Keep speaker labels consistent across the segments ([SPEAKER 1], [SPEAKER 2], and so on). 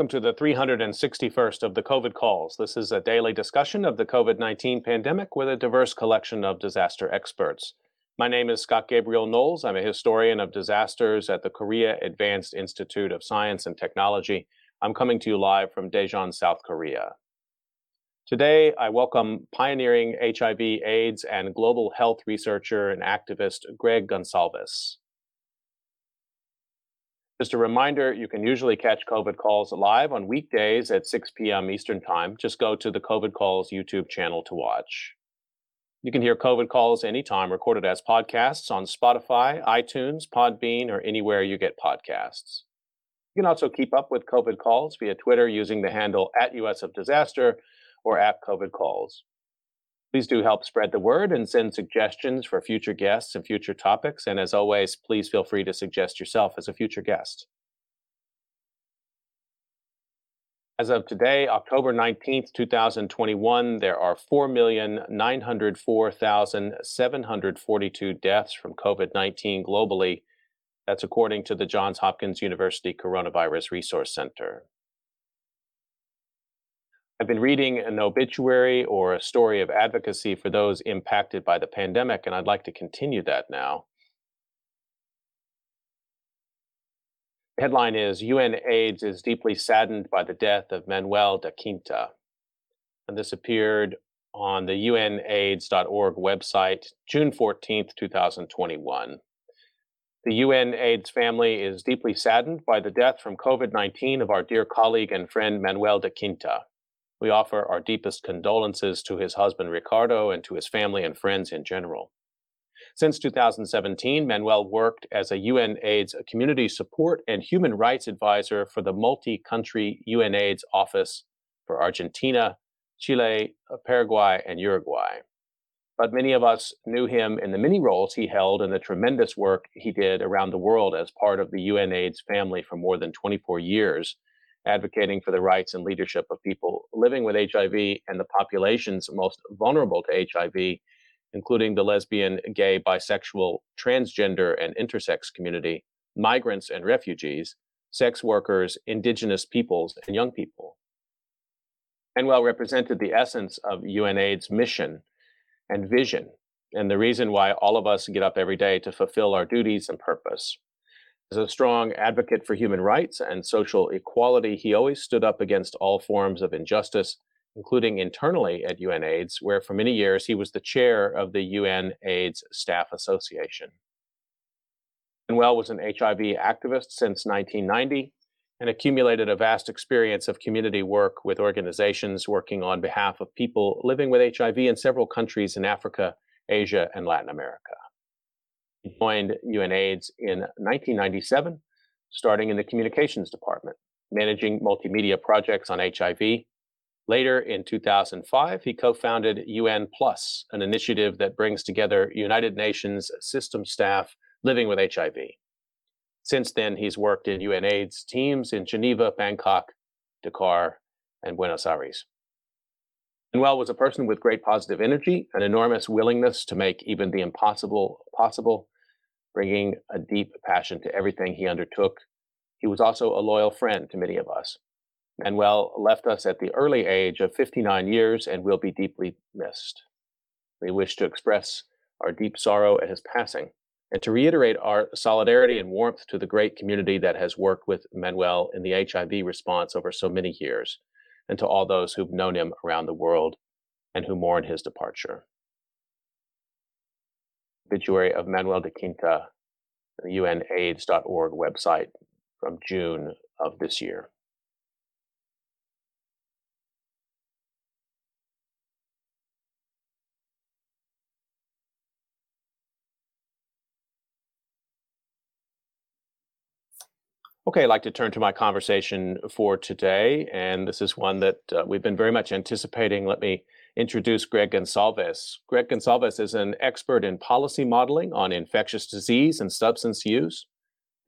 [SPEAKER 1] Welcome to the 361st of the COVID calls. This is a daily discussion of the COVID 19 pandemic with a diverse collection of disaster experts. My name is Scott Gabriel Knowles. I'm a historian of disasters at the Korea Advanced Institute of Science and Technology. I'm coming to you live from Daejeon, South Korea. Today, I welcome pioneering HIV, AIDS, and global health researcher and activist Greg Gonsalves. Just a reminder, you can usually catch COVID calls live on weekdays at 6 p.m. Eastern Time. Just go to the COVID calls YouTube channel to watch. You can hear COVID calls anytime recorded as podcasts on Spotify, iTunes, Podbean, or anywhere you get podcasts. You can also keep up with COVID calls via Twitter using the handle at US of Disaster or at COVID calls. Please do help spread the word and send suggestions for future guests and future topics. And as always, please feel free to suggest yourself as a future guest. As of today, October 19th, 2021, there are 4,904,742 deaths from COVID 19 globally. That's according to the Johns Hopkins University Coronavirus Resource Center. I've been reading an obituary or a story of advocacy for those impacted by the pandemic, and I'd like to continue that now. The headline is UN AIDS is deeply saddened by the death of Manuel da Quinta. And this appeared on the UNAIDS.org website June 14th, 2021. The UN AIDS family is deeply saddened by the death from COVID 19 of our dear colleague and friend Manuel da Quinta. We offer our deepest condolences to his husband Ricardo and to his family and friends in general. Since 2017, Manuel worked as a UN AIDS community support and human rights advisor for the multi country UN AIDS office for Argentina, Chile, uh, Paraguay, and Uruguay. But many of us knew him in the many roles he held and the tremendous work he did around the world as part of the UN AIDS family for more than 24 years, advocating for the rights and leadership of people living with HIV and the populations most vulnerable to HIV, including the lesbian, gay, bisexual, transgender, and intersex community, migrants and refugees, sex workers, indigenous peoples, and young people. Manuel represented the essence of UNAIDS' mission and vision, and the reason why all of us get up every day to fulfill our duties and purpose. As a strong advocate for human rights and social equality, he always stood up against all forms of injustice, including internally at UNAIDS, where for many years he was the chair of the UNAIDS Staff Association. Manuel was an HIV activist since 1990 and accumulated a vast experience of community work with organizations working on behalf of people living with HIV in several countries in Africa, Asia, and Latin America. He joined UNAIDS in 1997, starting in the communications department, managing multimedia projects on HIV. Later in 2005, he co founded UN Plus, an initiative that brings together United Nations system staff living with HIV. Since then, he's worked in UNAIDS teams in Geneva, Bangkok, Dakar, and Buenos Aires. Manuel was a person with great positive energy, an enormous willingness to make even the impossible possible, bringing a deep passion to everything he undertook. He was also a loyal friend to many of us. Manuel left us at the early age of 59 years and will be deeply missed. We wish to express our deep sorrow at his passing and to reiterate our solidarity and warmth to the great community that has worked with Manuel in the HIV response over so many years, and to all those who've known him around the world and who mourn his departure obituary of Manuel de Quinta, the UNAIDS.org website from June of this year. Okay, I'd like to turn to my conversation for today, and this is one that uh, we've been very much anticipating. Let me introduce Greg Gonsalves. Greg Gonsalves is an expert in policy modeling on infectious disease and substance use,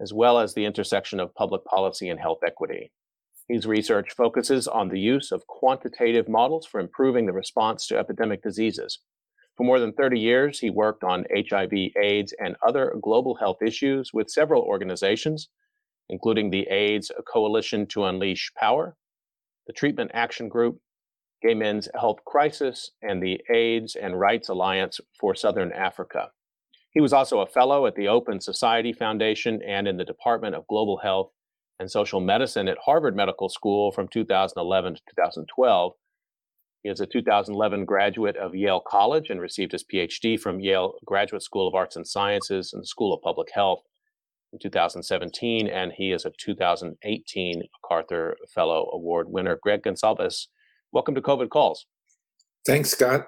[SPEAKER 1] as well as the intersection of public policy and health equity. His research focuses on the use of quantitative models for improving the response to epidemic diseases. For more than 30 years, he worked on HIV, AIDS, and other global health issues with several organizations, including the AIDS Coalition to Unleash Power, the Treatment Action Group, Gay Men's Health Crisis, and the AIDS and Rights Alliance for Southern Africa. He was also a fellow at the Open Society Foundation and in the Department of Global Health and Social Medicine at Harvard Medical School from 2011 to 2012. He is a 2011 graduate of Yale College and received his PhD from Yale Graduate School of Arts and Sciences and the School of Public Health 2017, and he is a 2018 MacArthur Fellow Award winner. Greg Gonsalves, welcome to COVID Calls.
[SPEAKER 2] Thanks, Scott.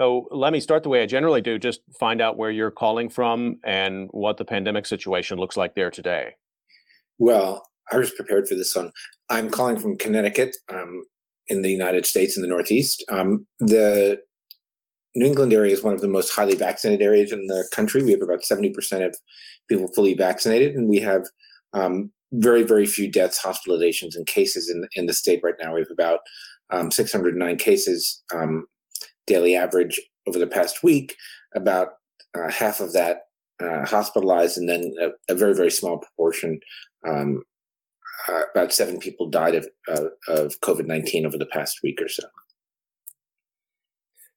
[SPEAKER 1] So let me start the way I generally do, just find out where you're calling from and what the pandemic situation looks like there today.
[SPEAKER 2] Well, I was prepared for this one. I'm calling from Connecticut um, in the United States in the Northeast. Um, the New England area is one of the most highly vaccinated areas in the country. We have about 70% of people fully vaccinated, and we have um, very, very few deaths, hospitalizations, and cases in, in the state right now. We have about um, 609 cases um, daily average over the past week, about uh, half of that uh, hospitalized, and then a, a, very, very small proportion. Um, uh, about seven people died of, uh, of COVID 19 over the past week or so.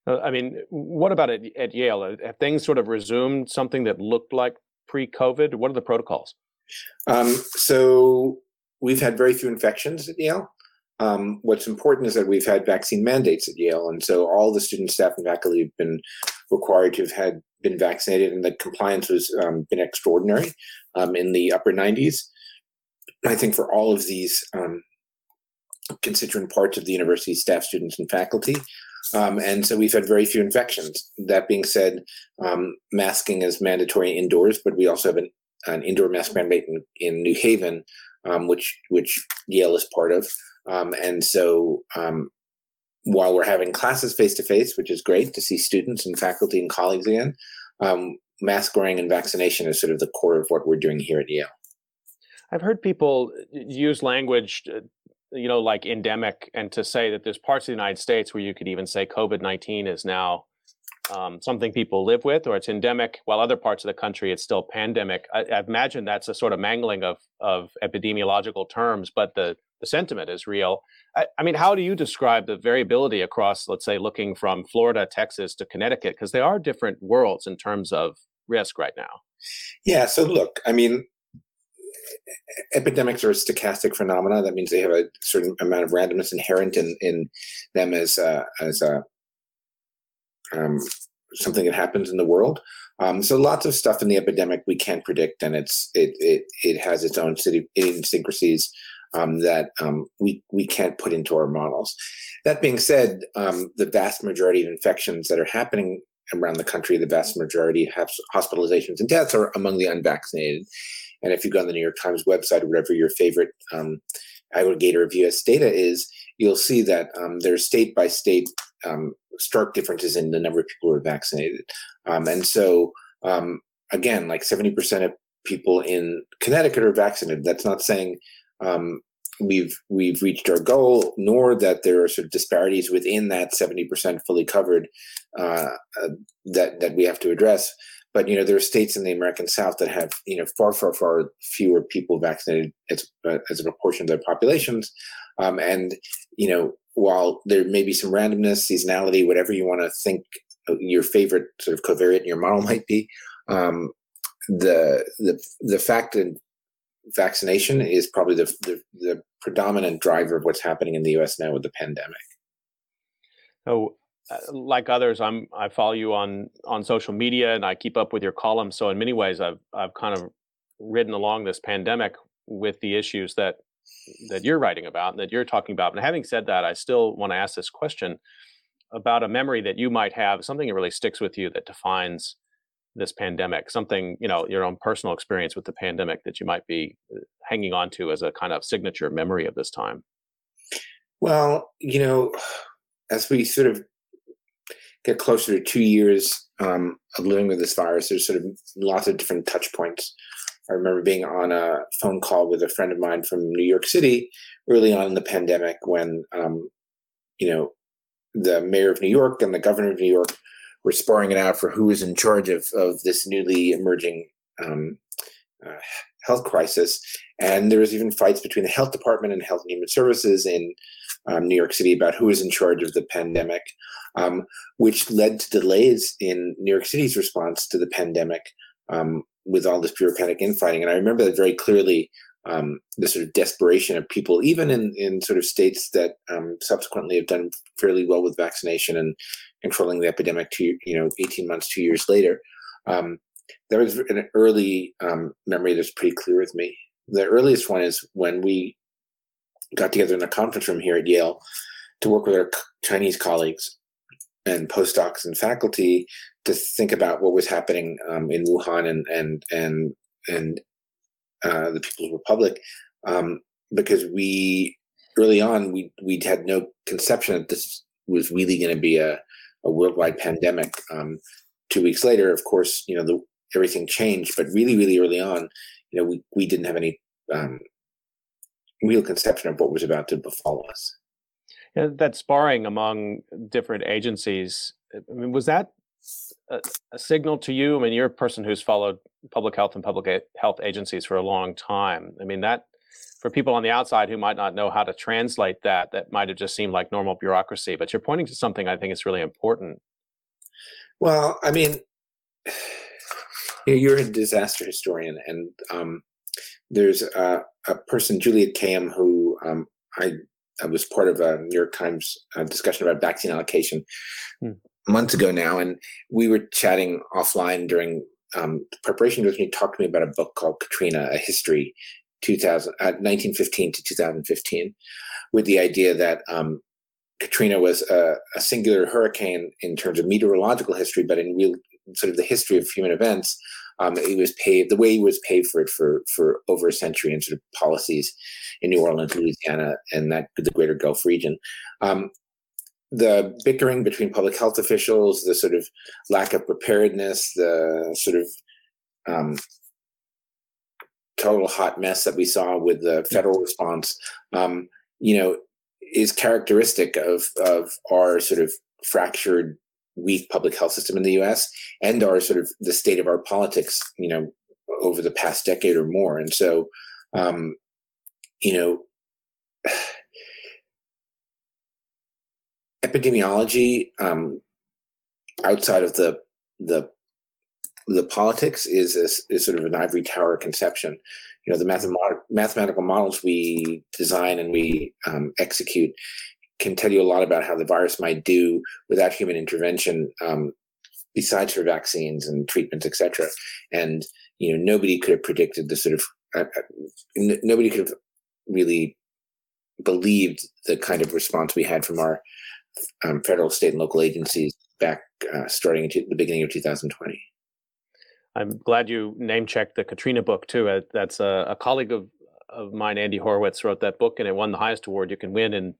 [SPEAKER 1] Uh, I mean, what about at, at Yale? Have things sort of resumed something that looked like pre-COVID? What are the protocols?
[SPEAKER 2] Um, so we've had very few infections at Yale. Um, what's important is that we've had vaccine mandates at Yale, and so all the student, staff, and faculty have been required to have had been vaccinated, and the compliance has um, been extraordinary um, in the upper 90s. I think for all of these um, constituent parts of the university, staff, students, and faculty, um, and so we've had very few infections. That being said, um, masking is mandatory indoors, but we also have an, an indoor mask mandate in, in New Haven, um, which which Yale is part of. Um, and so um, while we're having classes face to face, which is great to see students and faculty and colleagues again, um, mask wearing and vaccination is sort of the core of what we're doing here at Yale.
[SPEAKER 1] I've heard people use language uh, you know, like endemic, and to say that there's parts of the United States where you could even say COVID 19 is now um, something people live with, or it's endemic, while other parts of the country it's still pandemic. I, I imagine that's a sort of mangling of of epidemiological terms, but the the sentiment is real. I, I mean, how do you describe the variability across, let's say, looking from Florida, Texas to Connecticut, because they are different worlds in terms of risk right now?
[SPEAKER 2] Yeah. So look, I mean, epidemics are stochastic phenomena. That means they have a certain amount of randomness inherent in, in them as a, as a um, something that happens in the world. Um, so lots of stuff in the epidemic we can't predict, and it's it it it has its own city idiosyncrasies um, that um, we we can't put into our models. That being said, um, the vast majority of infections that are happening around the country, the vast majority of hospitalizations and deaths are among the unvaccinated. And if you go on the New York Times website or whatever your favorite um, aggregator of US data is, you'll see that um, there's state by state um, stark differences in the number of people who are vaccinated. Um, and so, um, again, like 70% of people in Connecticut are vaccinated. That's not saying um, we've we've reached our goal, nor that there are sort of disparities within that 70% fully covered uh, uh, that that we have to address. But you know, there are states in the American South that have you know far, far, far fewer people vaccinated as, uh, as a proportion of their populations, um, and you know, while there may be some randomness, seasonality, whatever you want to think your favorite sort of covariate in your model might be, um, the the the fact that vaccination is probably the, the, the predominant driver of what's happening in the U.S. now with the pandemic.
[SPEAKER 1] So uh, like others, I'm I follow you on on social media and I keep up with your columns. So in many ways, I've I've kind of ridden along this pandemic with the issues that that you're writing about and that you're talking about. And having said that, I still want to ask this question about a memory that you might have, something that really sticks with you that defines this pandemic, something you know your own personal experience with the pandemic that you might be uh, hanging on to as a kind of signature memory of this time.
[SPEAKER 2] Well, you know, as we sort of closer to two years um, of living with this virus, there's sort of lots of different touch points. I remember being on a phone call with a friend of mine from New York City early on in the pandemic when, um, you know, the mayor of New York and the governor of New York were sparring it out for who was in charge of, of this newly emerging um, uh, health crisis. And there was even fights between the health department and health and human services in um, New York City about who was in charge of the pandemic, um, which led to delays in New York City's response to the pandemic um, with all this bureaucratic infighting. And I remember that very clearly. Um, the sort of desperation of people, even in, in sort of states that um, subsequently have done fairly well with vaccination and controlling the epidemic, two, you know, 18 months, two years later. Um, there was an early um, memory that's pretty clear with me. The earliest one is when we got together in a conference room here at Yale to work with our Chinese colleagues and postdocs and faculty to think about what was happening um, in Wuhan and and and and uh, the People's Republic, um, because we early on we we had no conception that this was really going to be a, a worldwide pandemic. Um, two weeks later, of course, you know the everything changed. But really, really early on, you know, we, we didn't have any um, real conception of what was about to befall us.
[SPEAKER 1] Yeah, that sparring among different agencies, I mean, was that a, a, signal to you? I mean, you're a person who's followed public health and public health agencies for a long time. I mean, that for people on the outside who might not know how to translate that, that might have just seemed like normal bureaucracy. But you're pointing to something I think is really important.
[SPEAKER 2] Well, I mean, you know, you're a disaster historian, and um, there's a, a, person, Juliette Kayyem, who um, I, I, was part of a New York Times uh, discussion about vaccine allocation hmm. months ago now, and we were chatting offline during um, preparation. With me, talked to me about a book called Katrina: A History, 2000, uh, 1915 to 2015, with the idea that um, Katrina was a, a, singular hurricane in terms of meteorological history, but in real sort of the history of human events, um, it was paved the way he was paved for it for for over a century in sort of policies in New Orleans, Louisiana, and that the greater Gulf region. Um, the bickering between public health officials, the sort of lack of preparedness, the sort of um, total hot mess that we saw with the federal response, um, you know, is characteristic of of our sort of fractured weak public health system in the U.S. and our sort of the state of our politics, you know, over the past decade or more. And so, um, you know, epidemiology um, outside of the the the politics is, is, is sort of an ivory tower conception. You know, the mathemat- mathematical models we design and we um, execute can tell you a lot about how the virus might do without human intervention, um, besides for vaccines and treatments, etc. And you know, nobody could have predicted the sort of uh, uh nobody could have really believed the kind of response we had from our um, federal, state, and local agencies back uh, starting in the beginning of 2020.
[SPEAKER 1] I'm glad you name checked the Katrina book too. Uh, that's a, a colleague of of mine, Andy Horowitz, wrote that book, and it won the highest award you can win in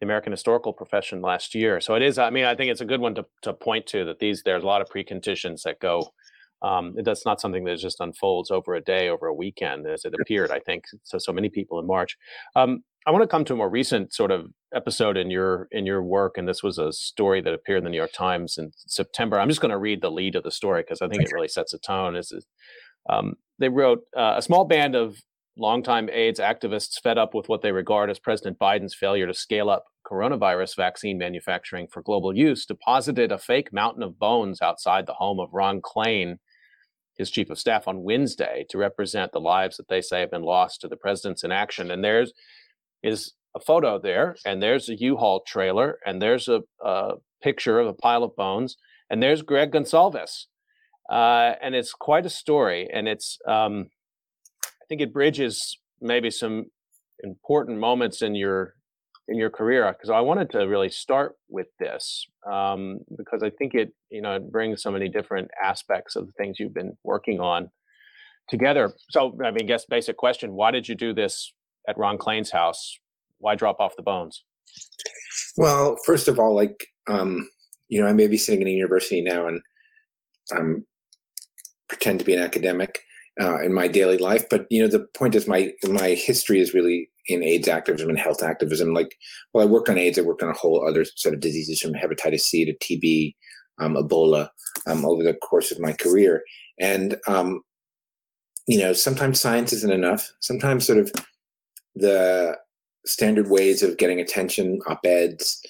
[SPEAKER 1] the American historical profession last year. So it is. I mean, I think it's a good one to to point to that these there's a lot of preconditions that go. Um, that's not something that just unfolds over a day, over a weekend, as it appeared. I think so. So many people in March. Um, I want to come to a more recent sort of episode in your in your work, and this was a story that appeared in the New York Times in September. I'm just going to read the lead of the story because I think it really sets a tone. Is um, they wrote uh, a small band of longtime AIDS activists fed up with what they regard as President Biden's failure to scale up coronavirus vaccine manufacturing for global use deposited a fake mountain of bones outside the home of Ron Klain, his chief of staff, on Wednesday to represent the lives that they say have been lost to the president's inaction. And there's is a photo there, and there's a U-Haul trailer, and there's a, a picture of a pile of bones, and there's Greg Gonsalves. Uh, and it's quite a story, and it's um, I think it bridges maybe some important moments in your in your career because I wanted to really start with this um, because I think it you know it brings so many different aspects of the things you've been working on together. So I mean, guess basic question: Why did you do this at Ron Klain's house? Why drop off the bones?
[SPEAKER 2] Well, first of all, like um, you know, I may be sitting in a university now and um, pretend to be an academic uh, in my daily life. But you know, the point is, my my history is really in AIDS activism and health activism. Like, well, I worked on AIDS. I worked on a whole other set of diseases from hepatitis C to TB, um, Ebola, um, over the course of my career. And um, you know, sometimes science isn't enough. Sometimes sort of the standard ways of getting attention, op-eds,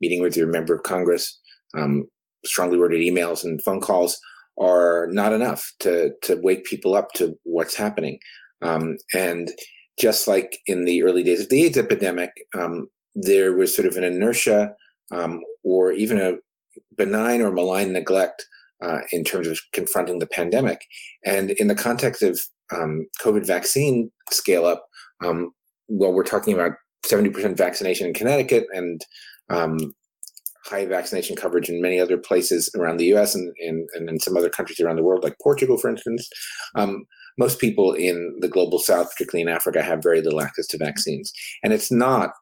[SPEAKER 2] meeting with your member of Congress, um, strongly worded emails and phone calls are not enough to to wake people up to what's happening. Um, and just like in the early days of the AIDS epidemic, um, there was sort of an inertia um, or even a benign or malign neglect uh, in terms of confronting the pandemic. And in the context of um, COVID vaccine scale up, um, well, we're talking about 70% vaccination in Connecticut and um, high vaccination coverage in many other places around the US and, and, and in some other countries around the world, like Portugal, for instance. Um, most people in the global south, particularly in Africa, have very little access to vaccines. And it's not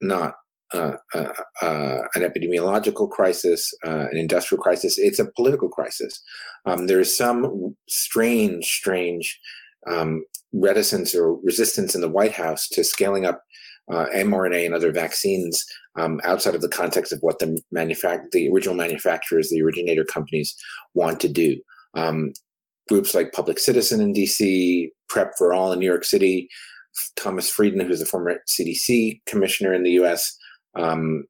[SPEAKER 2] not uh, uh, uh, an epidemiological crisis, uh, an industrial crisis. It's a political crisis. Um, there is some strange, strange um, reticence or resistance in the White House to scaling up uh, mRNA and other vaccines um, outside of the context of what the manufact- the original manufacturers, the originator companies want to do. Um, groups like Public Citizen in DC, Prep for All in New York City, Thomas Frieden, who's a former CDC commissioner in the US, um,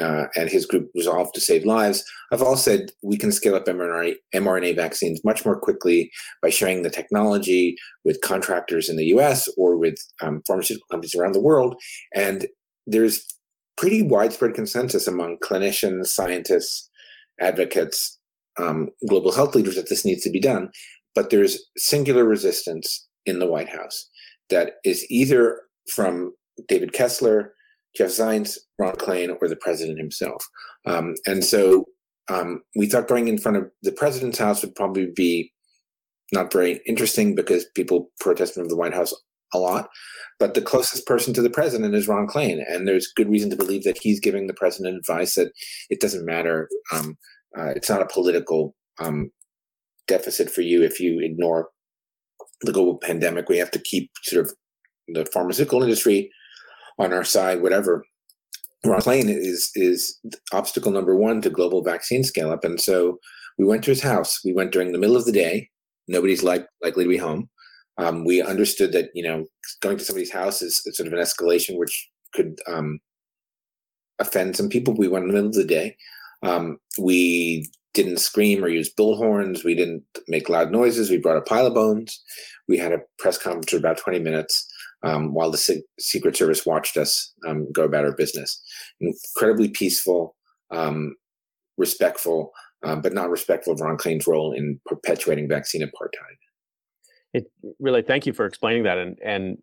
[SPEAKER 2] uh, and his group Resolve to Save Lives, have all said we can scale up mRNA, mRNA vaccines much more quickly by sharing the technology with contractors in the US or with um, pharmaceutical companies around the world. And there's pretty widespread consensus among clinicians, scientists, advocates, um, global health leaders that this needs to be done. But there's singular resistance in the White House that is either from David Kessler, Jeff Zients, Ron Klain, or the president himself. Um, and so um, we thought going in front of the president's house would probably be not very interesting because people protest from the White House a lot. But the closest person to the president is Ron Klain, and there's good reason to believe that he's giving the president advice that it doesn't matter. Um, uh, it's not a political um, deficit for you if you ignore the global pandemic. We have to keep sort of the pharmaceutical industry on our side, whatever. Ron Klain is is obstacle number one to global vaccine scale up, and so we went to his house. We went during the middle of the day. Nobody's like likely to be home. Um, we understood that you know going to somebody's house is, is sort of an escalation which could um, offend some people. We went in the middle of the day. Um, we didn't scream or use bullhorns. We didn't make loud noises. We brought a pile of bones. We had a press conference for about 20 minutes um, while the Se- Secret Service watched us um, go about our business. Incredibly peaceful, um, respectful, um, but not respectful of Ron Klain's role in perpetuating vaccine apartheid.
[SPEAKER 1] It really, thank you for explaining that. And, and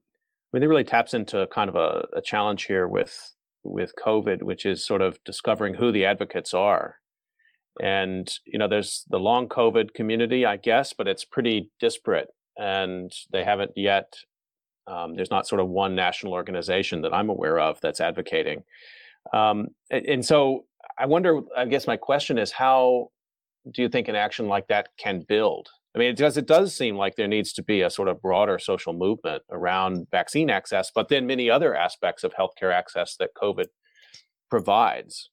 [SPEAKER 1] I mean, it really taps into kind of a, a challenge here with with COVID, which is sort of discovering who the advocates are. And you know, there's the long COVID community, I guess, but it's pretty disparate, and they haven't yet. Um, there's not sort of one national organization that I'm aware of that's advocating. Um, and, and so, I wonder. I guess my question is, how do you think an action like that can build? I mean, because it does seem like there needs to be a sort of broader social movement around vaccine access, but then many other aspects of healthcare access that COVID provides.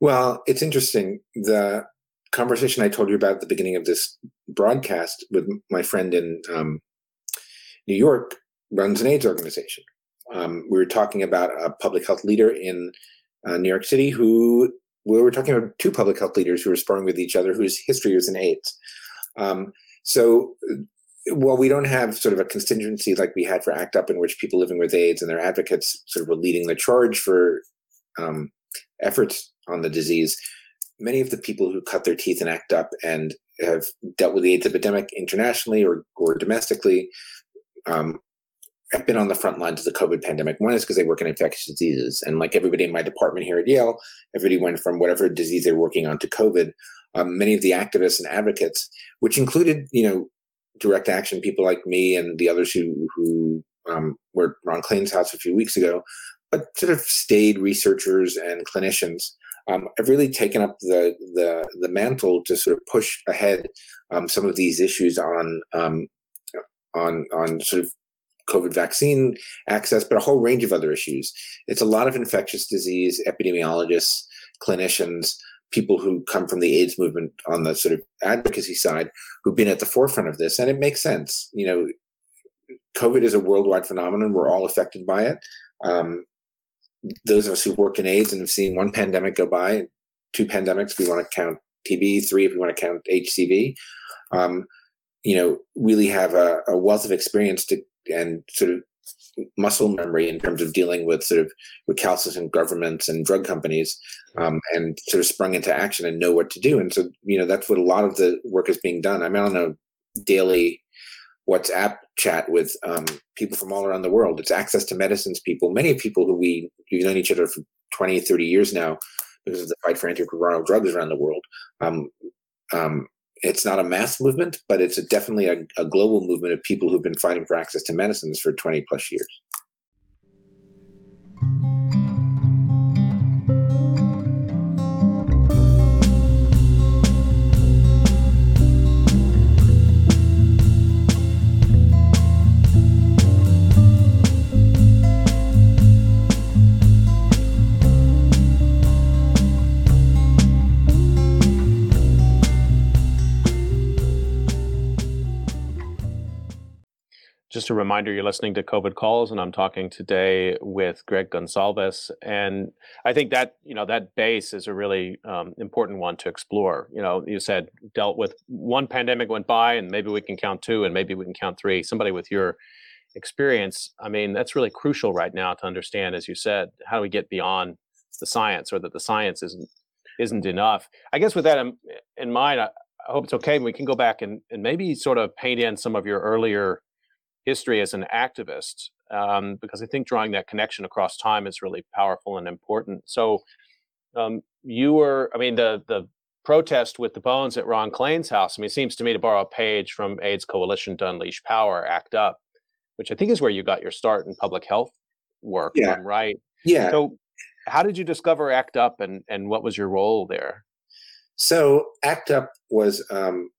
[SPEAKER 2] Well, it's interesting. The conversation I told you about at the beginning of this broadcast with my friend in um, New York runs an AIDS organization. Um, we were talking about a public health leader in uh, New York City who we were talking about two public health leaders who were sparring with each other whose history was in AIDS. Um, so while we don't have sort of a contingency like we had for ACT UP, in which people living with AIDS and their advocates sort of were leading the charge for um, efforts on the disease, many of the people who cut their teeth in ACT UP and have dealt with the AIDS epidemic internationally or, or domestically um, have been on the front lines of the COVID pandemic. One is because they work in infectious diseases. And like everybody in my department here at Yale, everybody went from whatever disease they're working on to COVID um, many of the activists and advocates, which included, you know, direct action people like me and the others who who um, were Ron Klain's house a few weeks ago, but sort of stayed researchers and clinicians um, have really taken up the the the mantle to sort of push ahead um, some of these issues on um, on on sort of COVID vaccine access, but a whole range of other issues. It's a lot of infectious disease epidemiologists, clinicians, people who come from the AIDS movement on the sort of advocacy side who've been at the forefront of this, and it makes sense. You know, COVID is a worldwide phenomenon. We're all affected by it. Um, those of us who work in AIDS and have seen one pandemic go by, two pandemics, if we want to count TB, three if we want to count HCV, um, you know, really have a, a wealth of experience to and sort of muscle memory in terms of dealing with sort of recalcitrant governments and drug companies um, and sort of sprung into action and know what to do. And so, you know, that's what a lot of the work is being done. I'm on a daily WhatsApp chat with um, people from all around the world. It's access to medicines people, many people who we, we've known each other for 20, 30 years now because of the fight for antiretroviral drugs around the world. Um, um, it's not a mass movement, but it's definitely a, a global movement of people who've been fighting for access to medicines for 20 plus years.
[SPEAKER 1] Just a reminder, you're listening to COVID Calls, and I'm talking today with Greg Gonsalves. And I think that you know that base is a really um, important one to explore. You know, you said dealt with one pandemic went by, and maybe we can count two, and maybe we can count three. Somebody with your experience, I mean, that's really crucial right now to understand. As you said, how do we get beyond the science, or that the science isn't isn't enough? I guess with that in, in mind, I, I hope it's okay. We can go back and, and maybe sort of paint in some of your earlier history as an activist um, because I think drawing that connection across time is really powerful and important. So um, you were, I mean, the the protest with the bones at Ron Klain's house. I mean, it seems to me to borrow a page from AIDS Coalition to Unleash Power, ACT UP, which I think is where you got your start in public health work.
[SPEAKER 2] Yeah.
[SPEAKER 1] right.
[SPEAKER 2] Yeah.
[SPEAKER 1] So how did you discover ACT UP and, and what was your role there?
[SPEAKER 2] So ACT UP was um,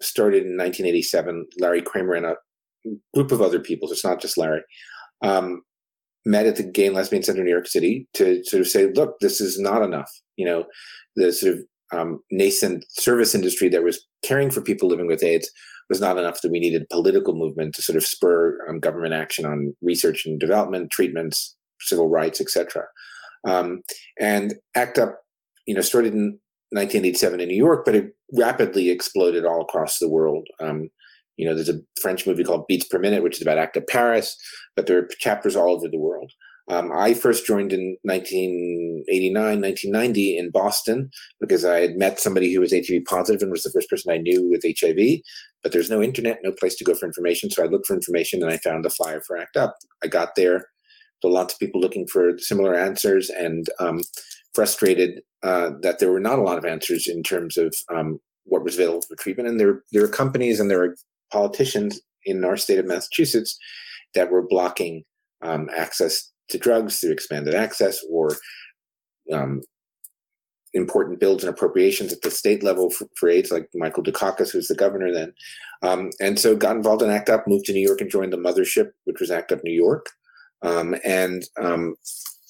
[SPEAKER 2] started in 1987. Larry Kramer and a group of other people, so it's not just Larry, um, met at the Gay and Lesbian Center in New York City to sort of say, look, this is not enough. You know, the sort of um, nascent service industry that was caring for people living with AIDS was not enough that we needed political movement to sort of spur um, government action on research and development, treatments, civil rights, etc. Um, and ACT UP, you know, started in 1987 in New York, but it rapidly exploded all across the world. Um, you know, there's a French movie called Beats Per Minute, which is about ACT UP Paris, but there are chapters all over the world. Um, I first joined in 1989, 1990 in Boston because I had met somebody who was HIV positive and was the first person I knew with HIV. But there's no internet, no place to go for information. So I looked for information and I found a flyer for ACT UP. I got there. There were lots of people looking for similar answers and um, frustrated uh, that there were not a lot of answers in terms of um, what was available for treatment. And there, there are companies and there are politicians in our state of Massachusetts that were blocking um, access to drugs through expanded access or um, important bills and appropriations at the state level for, for AIDS, like Michael Dukakis, who's the governor then. Um, and so got involved in ACT UP, moved to New York and joined the mothership, which was ACT UP New York, um, and um,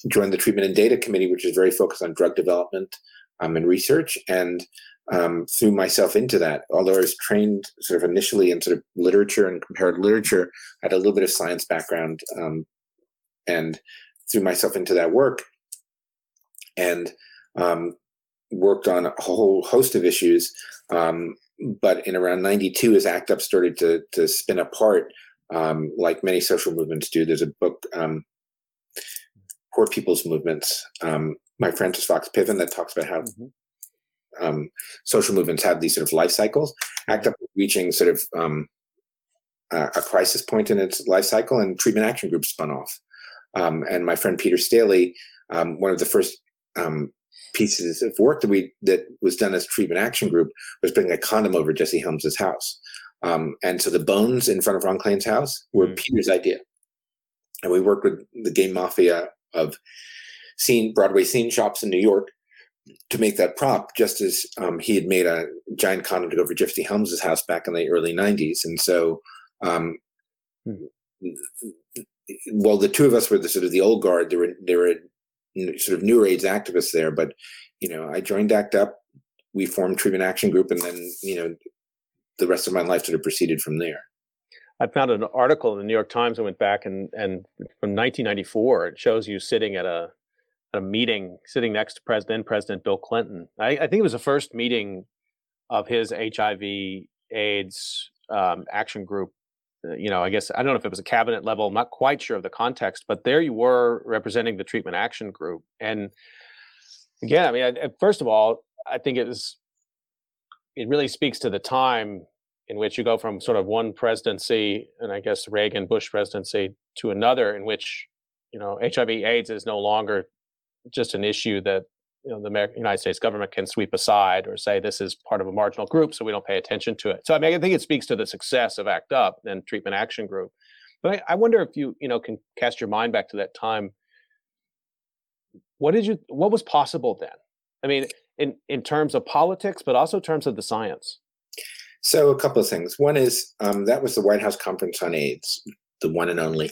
[SPEAKER 2] joined the Treatment and Data Committee, which is very focused on drug development um, and research. And um, threw myself into that. Although I was trained sort of initially in sort of literature and comparative literature, I had a little bit of science background um, and threw myself into that work and um, worked on a whole host of issues. Um, but in around 92, as ACT UP started to, to spin apart, um, like many social movements do, there's a book, um, Poor People's Movements, by Frances Fox Piven, that talks about how mm-hmm um, social movements have these sort of life cycles. ACT UP reaching sort of um, a, a crisis point in its life cycle, and treatment action groups spun off. Um, and my friend Peter Staley, um, one of the first um, pieces of work that we that was done as treatment action group was bringing a condom over Jesse Helms's house. Um, and so the bones in front of Ron Klain's house were mm. Peter's idea. And we worked with the gay mafia of scene Broadway scene shops in New York to make that prop, just as um, he had made a giant condom to go for Jesse Helms's house back in the early '90s, and so, um, well, the two of us were the sort of the old guard. There were there were sort of newer AIDS activists there, but you know, I joined ACT UP we formed Treatment Action Group, and then you know the rest of my life sort of proceeded from there.
[SPEAKER 1] I found an article in the New York Times. I went back and and from 1994, it shows you sitting at a a meeting, sitting next to President President Bill Clinton. I, I think it was the first meeting of his HIV/AIDS um, action group. Uh, you know, I guess I don't know if it was a cabinet level. I'm not quite sure of the context, but there you were representing the treatment action group. And again, I mean, I, first of all, I think it was it really speaks to the time in which you go from sort of one presidency and I guess Reagan Bush presidency to another in which you know HIV AIDS is no longer just an issue that you know the American, United States government can sweep aside or say this is part of a marginal group so we don't pay attention to it. So I mean I think it speaks to the success of ACT UP and Treatment Action Group. But I, I wonder if you you know can cast your mind back to that time. What did you what was possible then? I mean in in terms of politics but also in terms of the science.
[SPEAKER 2] So a couple of things. One is um, that was the White House Conference on AIDS, the one and only.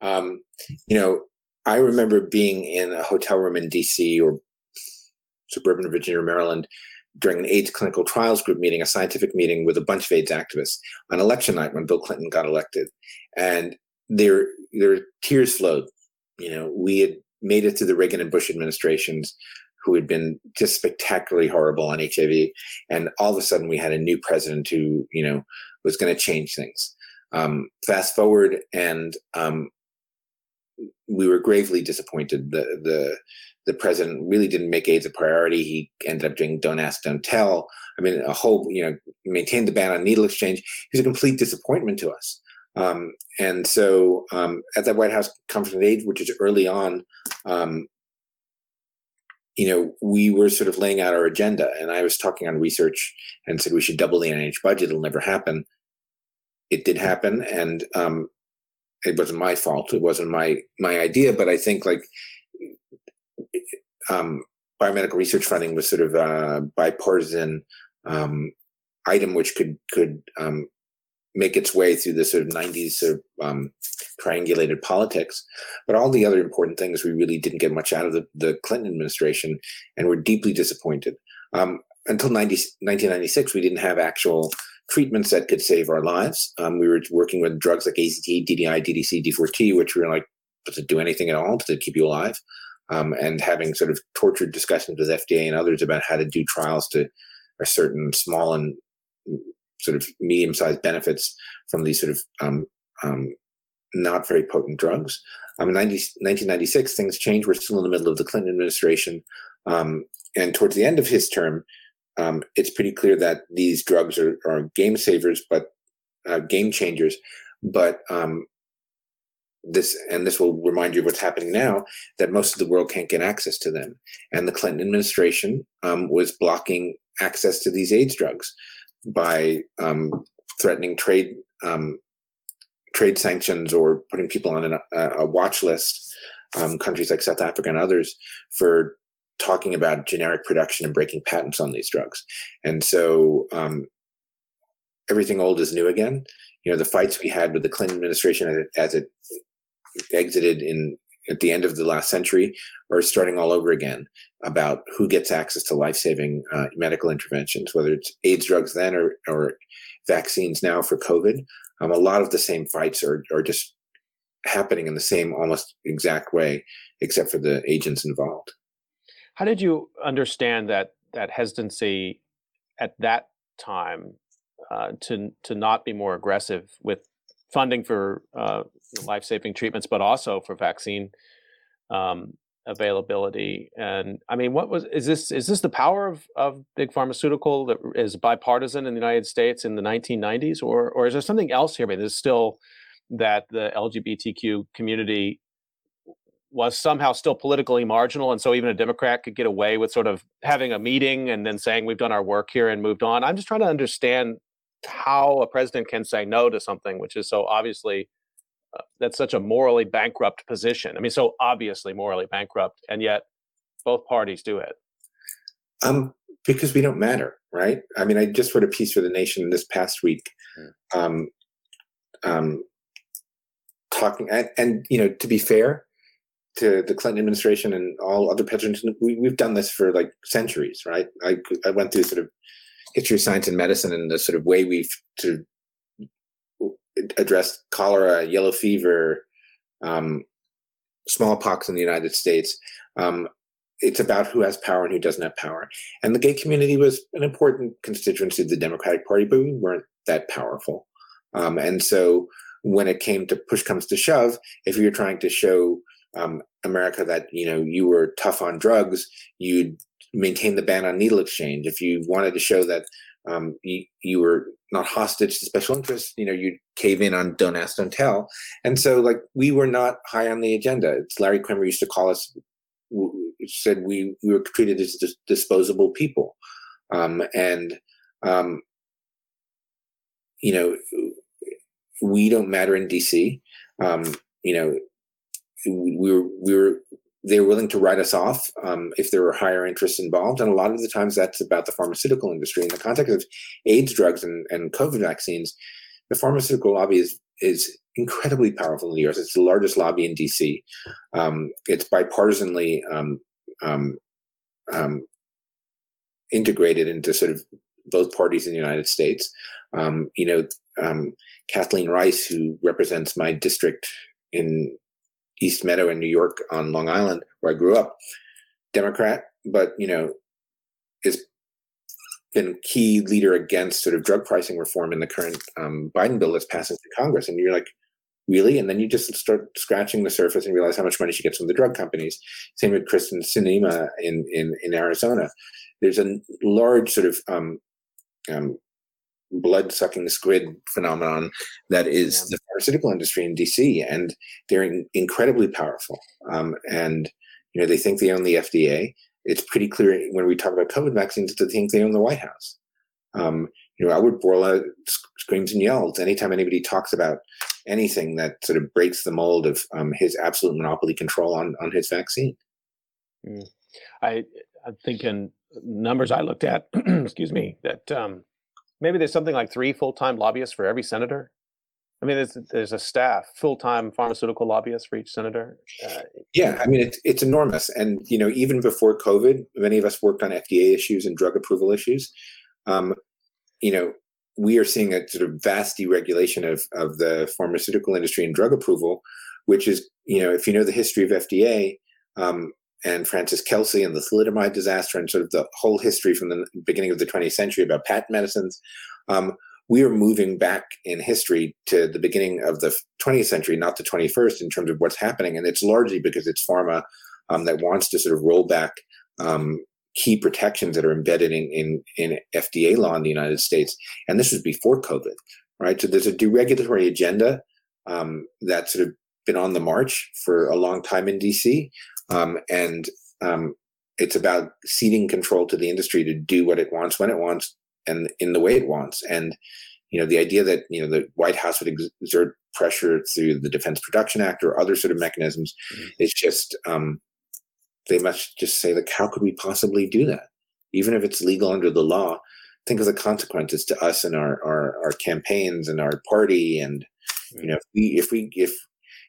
[SPEAKER 2] Um, you know, I remember being in a hotel room in D.C. or suburban Virginia or Maryland during an AIDS clinical trials group meeting, a scientific meeting with a bunch of AIDS activists on election night when Bill Clinton got elected, and their their tears flowed. You know, we had made it through the Reagan and Bush administrations who had been just spectacularly horrible on HIV, and all of a sudden we had a new president who you know was going to change things. Um, fast forward, and um, we were gravely disappointed. The the the president really didn't make AIDS a priority. He ended up doing "Don't Ask, Don't Tell." I mean, a whole you know maintained the ban on needle exchange. He was a complete disappointment to us. Um, and so um, at that White House Conference on AIDS, which is early on, um, you know, we were sort of laying out our agenda, and I was talking on research and said we should double the NIH budget. It'll never happen. It did happen, and um, it wasn't my fault. It wasn't my my idea. But I think like um, biomedical research funding was sort of a bipartisan um, item, which could could um, make its way through the sort of 90s sort of um, triangulated politics. But all the other important things, we really didn't get much out of the, the Clinton administration and were deeply disappointed. Um, until 90, 1996, we didn't have actual treatments that could save our lives. Um, we were working with drugs like AZT, DDI, DDC, D4T, which were like, does it do anything at all? Does it keep you alive? Um, and having sort of tortured discussions with FDA and others about how to do trials to a certain small and sort of medium-sized benefits from these sort of um, um, not very potent drugs. Um, in 90, 1996, things changed. We're still in the middle of the Clinton administration. Um, and towards the end of his term, um, it's pretty clear that these drugs are, are game savers, but uh, game changers. But um, this, and this will remind you of what's happening now, that most of the world can't get access to them. And the Clinton administration um, was blocking access to these AIDS drugs by um, threatening trade um, trade sanctions or putting people on an, a, a watch list, um, countries like South Africa and others, for talking about generic production and breaking patents on these drugs. And so um, everything old is new again. You know, the fights we had with the Clinton administration as it exited in at the end of the last century are starting all over again about who gets access to life-saving uh, medical interventions, whether it's AIDS drugs then or, or vaccines now for COVID. Um, a lot of the same fights are, are just happening in the same almost exact way, except for the agents involved.
[SPEAKER 1] How did you understand that that hesitancy at that time uh, to to not be more aggressive with funding for uh, life saving treatments, but also for vaccine um, availability? And I mean, what was is this? Is this the power of of big pharmaceutical that is bipartisan in the United States in the 1990s, or or is there something else here? I mean, there's still that the LGBTQ community was somehow still politically marginal and so even a democrat could get away with sort of having a meeting and then saying we've done our work here and moved on. I'm just trying to understand how a president can say no to something which is so obviously uh, that's such a morally bankrupt position. I mean so obviously morally bankrupt and yet both parties do it.
[SPEAKER 2] Um because we don't matter right? I mean i just wrote a piece for the nation this past week mm. um um talking and, and you know to be fair to the Clinton administration and all other presidents, we, we've done this for like centuries, right? I, I went through sort of history science and medicine and the sort of way we've to addressed cholera, yellow fever, um, smallpox in the United States. Um, it's about who has power and who doesn't have power. And the gay community was an important constituency of the Democratic Party, but we weren't that powerful. Um, and so when it came to push comes to shove, if you're trying to show um, America that you know you were tough on drugs, you'd maintain the ban on needle exchange. If you wanted to show that um, you, you were not hostage to special interests, you know, you'd cave in on don't ask, don't tell. And so, like, we were not high on the agenda. It's Larry Kramer used to call us, said we, we were treated as dis- disposable people. Um, and, um, you know, we don't matter in DC. Um, you know, we were, we were they were willing to write us off um, if there were higher interests involved. And a lot of the times that's about the pharmaceutical industry. In the context of AIDS drugs and, and COVID vaccines, the pharmaceutical lobby is, is incredibly powerful in the US. It's the largest lobby in DC. Um, it's bipartisanly um, um, um, integrated into sort of both parties in the United States. Um, you know, Kathleen Rice, who represents my district in East Meadow in New York on Long Island, where I grew up, Democrat, but you know, has been key leader against sort of drug pricing reform in the current um, Biden bill that's passing through Congress. And you're like, really? And then you just start scratching the surface and realize how much money she gets from the drug companies. Same with Kyrsten Sinema in, in, in Arizona. There's a large sort of um, um, blood sucking squid phenomenon that is yeah. the pharmaceutical industry in DC, and they're in, incredibly powerful. Um, and you know they think they own the FDA. It's pretty clear when we talk about COVID vaccines that they think they own the White House. Um, you know, Albert Bourla screams and yells anytime anybody talks about anything that sort of breaks the mold of um, his absolute monopoly control on on his vaccine.
[SPEAKER 1] Mm. I I'm thinking numbers I looked at. excuse me. That um, maybe there's something like three full-time lobbyists for every senator. I mean, there's there's a staff, full-time pharmaceutical lobbyists for each senator.
[SPEAKER 2] Uh, yeah, I mean, it's it's enormous, and you know, even before COVID, many of us worked on FDA issues and drug approval issues. Um, you know, we are seeing a sort of vast deregulation of of the pharmaceutical industry and drug approval, which is, you know, if you know the history of FDA, um, and Frances Kelsey and the thalidomide disaster and sort of the whole history from the beginning of the 20th century about patent medicines. Um, we are moving back in history to the beginning of the 20th century, not the 21st, in terms of what's happening. And it's largely because it's pharma um, that wants to sort of roll back um, key protections that are embedded in, in, in FDA law in the United States. And this was before COVID, right? So there's a deregulatory agenda um, that's sort of been on the march for a long time in DC. Um, and um, it's about ceding control to the industry to do what it wants when it wants and in the way it wants. And you know, the idea that you know the White House would exert pressure through the Defense Production Act or other sort of mechanisms mm-hmm. is just um, they must just say like, how could we possibly do that? Even if it's legal under the law, think of the consequences to us and our our, our campaigns and our party and you know if we if we if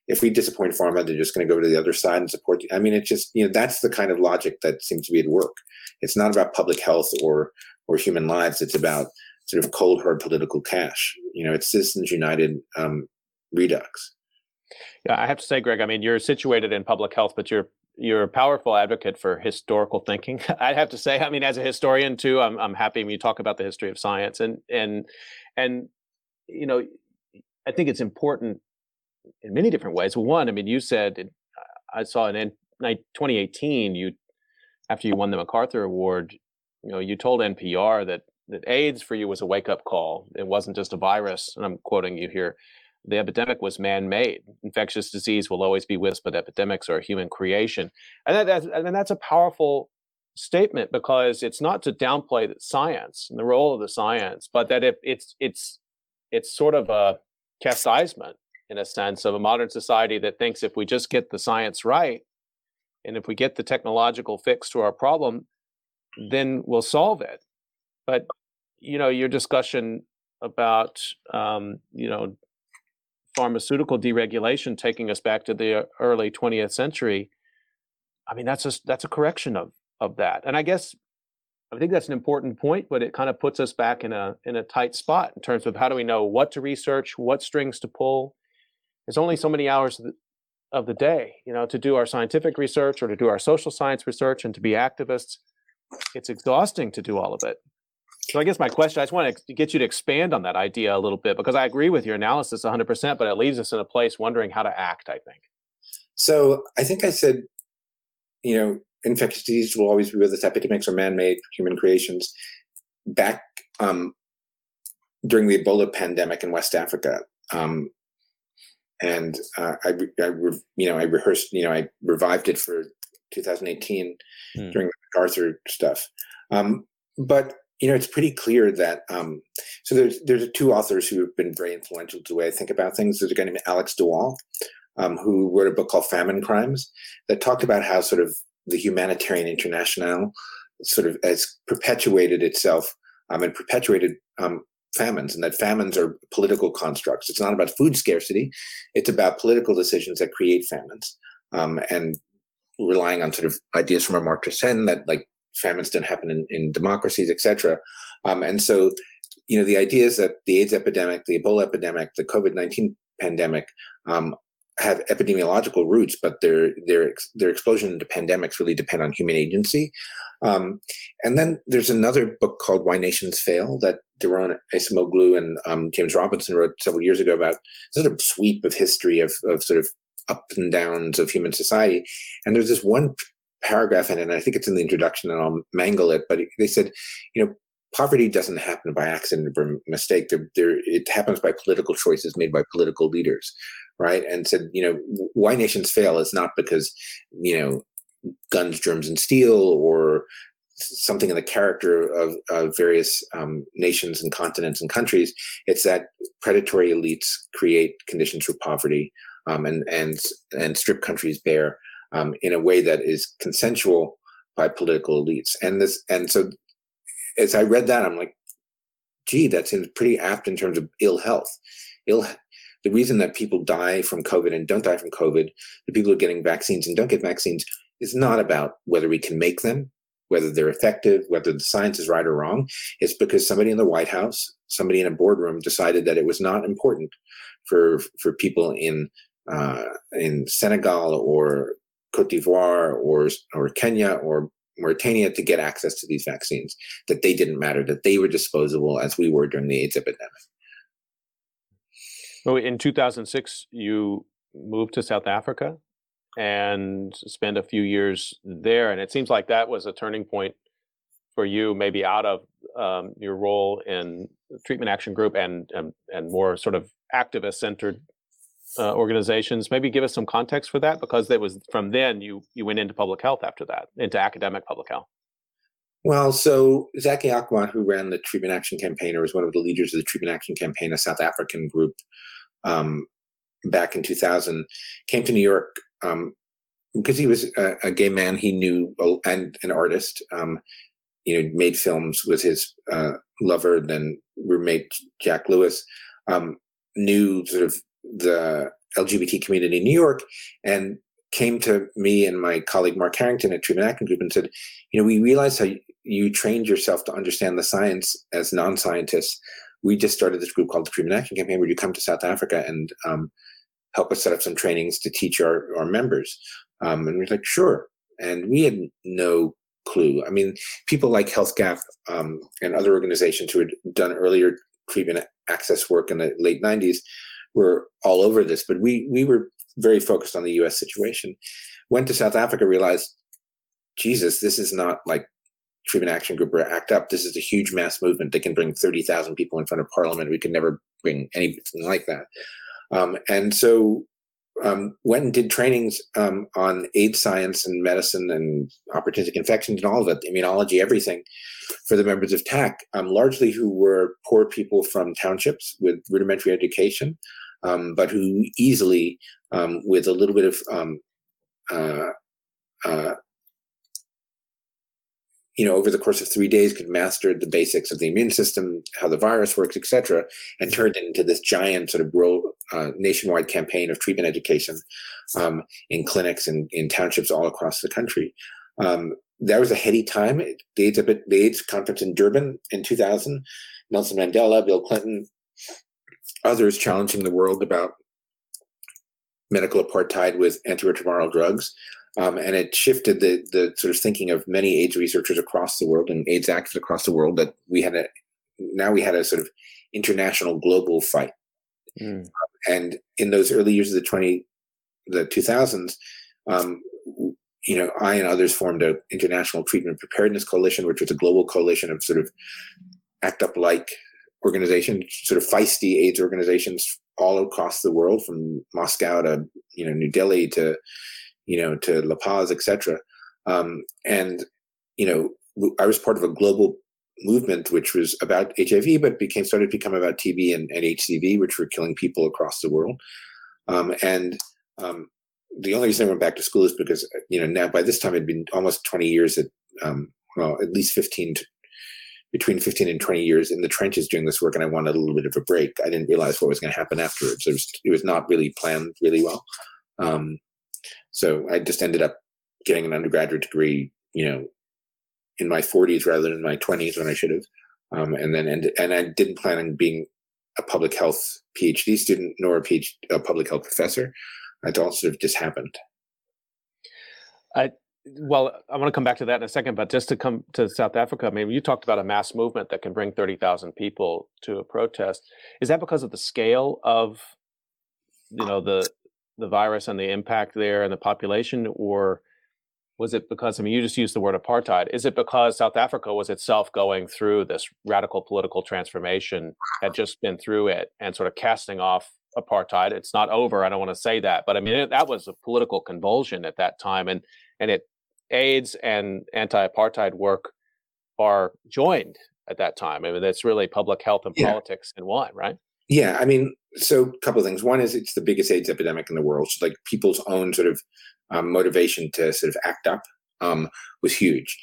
[SPEAKER 2] if we disappoint pharma, they're just going to go to the other side and support. You. I mean, it's just you know that's the kind of logic that seems to be at work. It's not about public health or or human lives. It's about sort of cold hard political cash. You know, it's Citizens United um, redux.
[SPEAKER 1] Yeah, I have to say, Greg. I mean, you're situated in public health, but you're you're a powerful advocate for historical thinking. I have to say, I mean, as a historian too, I'm I'm happy when you talk about the history of science and and and you know, I think it's important in many different ways. One, I mean, you said I saw in 2018 you after you won the MacArthur Award, you know, you told NPR that that AIDS for you was a wake up call. It wasn't just a virus, and I'm quoting you here. The epidemic was man-made. Infectious disease will always be with us, but epidemics are a human creation. And that, that's, mean, that's a powerful statement because it's not to downplay the science and the role of the science, but that it, it's it's it's sort of a chastisement in a sense of a modern society that thinks if we just get the science right and if we get the technological fix to our problem then we'll solve it but you know your discussion about um, you know pharmaceutical deregulation taking us back to the early 20th century I mean, that's just that's a correction of of that. And I guess I think that's an important point, but it kind of puts us back in a in a tight spot in terms of how do we know what to research, what strings to pull. There's only so many hours of the, day, you know, to do our scientific research or to do our social science research and to be activists. It's exhausting to do all of it. So I guess my question, I just want to get you to expand on that idea a little bit because I agree with your analysis 100%, but it leaves us in a place wondering how to act, I think.
[SPEAKER 2] So I think I said, you know, infectious diseases will always be with us. Epidemics are man-made human creations. Back um, during the Ebola pandemic in West Africa, um, and uh, I, I, you know, I rehearsed, you know, I revived it for 2018 mm. during the MacArthur stuff. Um, but you know, it's pretty clear that um, so there's there's two authors who have been very influential to the way I think about things. There's a guy named Alex de Waal, um, who wrote a book called Famine Crimes that talked about how sort of the humanitarian international sort of has perpetuated itself um, and perpetuated um, famines, and that famines are political constructs. It's not about food scarcity; it's about political decisions that create famines, um, and relying on sort of ideas from Amartya Sen that like famines didn't happen in, in democracies, etc. Um, and so, you know, the idea is that the AIDS epidemic, the Ebola epidemic, the COVID nineteen pandemic um, have epidemiological roots, but their their their explosion into pandemics really depend on human agency. Um, and then there's another book called Why Nations Fail that Daron Acemoglu and um, James Robinson wrote several years ago about sort of sweep of history of, of sort of ups and downs of human society. And there's this one paragraph in it, and I think it's in the introduction, and I'll mangle it, but they said, you know, poverty doesn't happen by accident or mistake. There, there, it happens by political choices made by political leaders right? And said, you know, why nations fail is not because, you know, guns, germs, and steel or something in the character of, of various um, nations and continents and countries. It's that predatory elites create conditions for poverty um, and and and strip countries bare um, in a way that is consensual by political elites. And this and so, as I read that, I'm like, gee, that seems pretty apt in terms of ill health. Ill the reason that people die from COVID and don't die from COVID, the people who are getting vaccines and don't get vaccines, is not about whether we can make them, whether they're effective, whether the science is right or wrong. It's because somebody in the White House, somebody in a boardroom decided that it was not important for for people in uh, in Senegal or Cote d'Ivoire or or Kenya or Mauritania to get access to these vaccines. That they didn't matter. That they were disposable as we were during the AIDS epidemic.
[SPEAKER 1] So in 2006, you moved to South Africa and spend a few years there. And it seems like that was a turning point for you, maybe out of um, your role in treatment action group and and, and more sort of activist centered uh, organizations. Maybe give us some context for that, because it was from then you you went into public health after that, into academic public health.
[SPEAKER 2] Well, so Zackie Achmat, who ran the Treatment Action Campaign, or was one of the leaders of the Treatment Action Campaign, a South African group, um, back in 2000, came to New York um, because he was a, a, gay man. He knew and an artist. Um, you know, made films with his uh, lover, then roommate Jack Lewis. Um, knew sort of the LGBT community in New York, and came to me and my colleague Mark Harrington at Treatment Action Group and said, you know, we realized how you trained yourself to understand the science as non-scientists. We just started this group called the Treatment Action Campaign. where you come to South Africa and um, help us set up some trainings to teach our, our members? Um, and we are like, sure. And we had no clue. I mean, people like Health Gap um, and other organizations who had done earlier treatment access work in the late 90s were all over this, but we we were very focused on the U.S. situation. Went to South Africa, realized, Jesus, this is not like treatment action group or act up this is a huge mass movement they can bring 30,000 people in front of parliament we could never bring anything like that um, and so um, went and did trainings um, on AIDS science and medicine and opportunistic infections and all of it, immunology, everything for the members of TAC, um, largely who were poor people from townships with rudimentary education, um, but who easily, um, with a little bit of uh, uh, you know, over the course of three days, could master the basics of the immune system, how the virus works, et cetera, and turned it into this giant sort of world uh, nationwide campaign of treatment education um, in clinics and in townships all across the country. Um, that was a heady time. The AIDS, the AIDS conference in Durban in 2000, Nelson Mandela, Bill Clinton, others challenging the world about medical apartheid with antiretroviral drugs. Um, and it shifted the the sort of thinking of many AIDS researchers across the world and AIDS activists across the world that we had a now we had a sort of international global fight. Mm. and in those early years of the twenty the two thousands, um, you know, I and others formed an international treatment preparedness coalition, which was a global coalition of sort of act up like organizations, sort of feisty AIDS organizations all across the world, from Moscow to you know New Delhi to you know, to La Paz, etc. Um, and you know, I was part of a global movement which was about HIV, but became started to become about TB and, and HCV, which were killing people across the world. Um, and um, the only reason I went back to school is because you know now by this time it'd been almost 20 years at um, well at least 15 to, between 15 and 20 years in the trenches doing this work and I wanted a little bit of a break. I didn't realize what was going to happen afterwards. It was, it was not really planned really well. Um, so I just ended up getting an undergraduate degree, you know, in my 40s rather than my 20s when I should have. Um, and then and and I didn't plan on being a public health PhD student nor a, PhD, a public health professor. It all sort of just happened.
[SPEAKER 1] I well, I want to come back to that in a second, but just to come to South Africa, I mean, you talked about a mass movement that can bring 30,000 people to a protest. Is that because of the scale of, you know, the the virus and the impact there and the population, or was it because I mean you just used the word apartheid? Is it because South Africa was itself going through this radical political transformation, had just been through it, and sort of casting off apartheid? It's not over. I don't want to say that, but I mean it, that was a political convulsion at that time, and and it AIDS and anti-apartheid work are joined at that time. I mean, that's really public health and yeah. politics in one, right?
[SPEAKER 2] Yeah, I mean, so a couple of things. One is it's the biggest AIDS epidemic in the world. So like people's own sort of um, motivation to sort of act up um, was huge.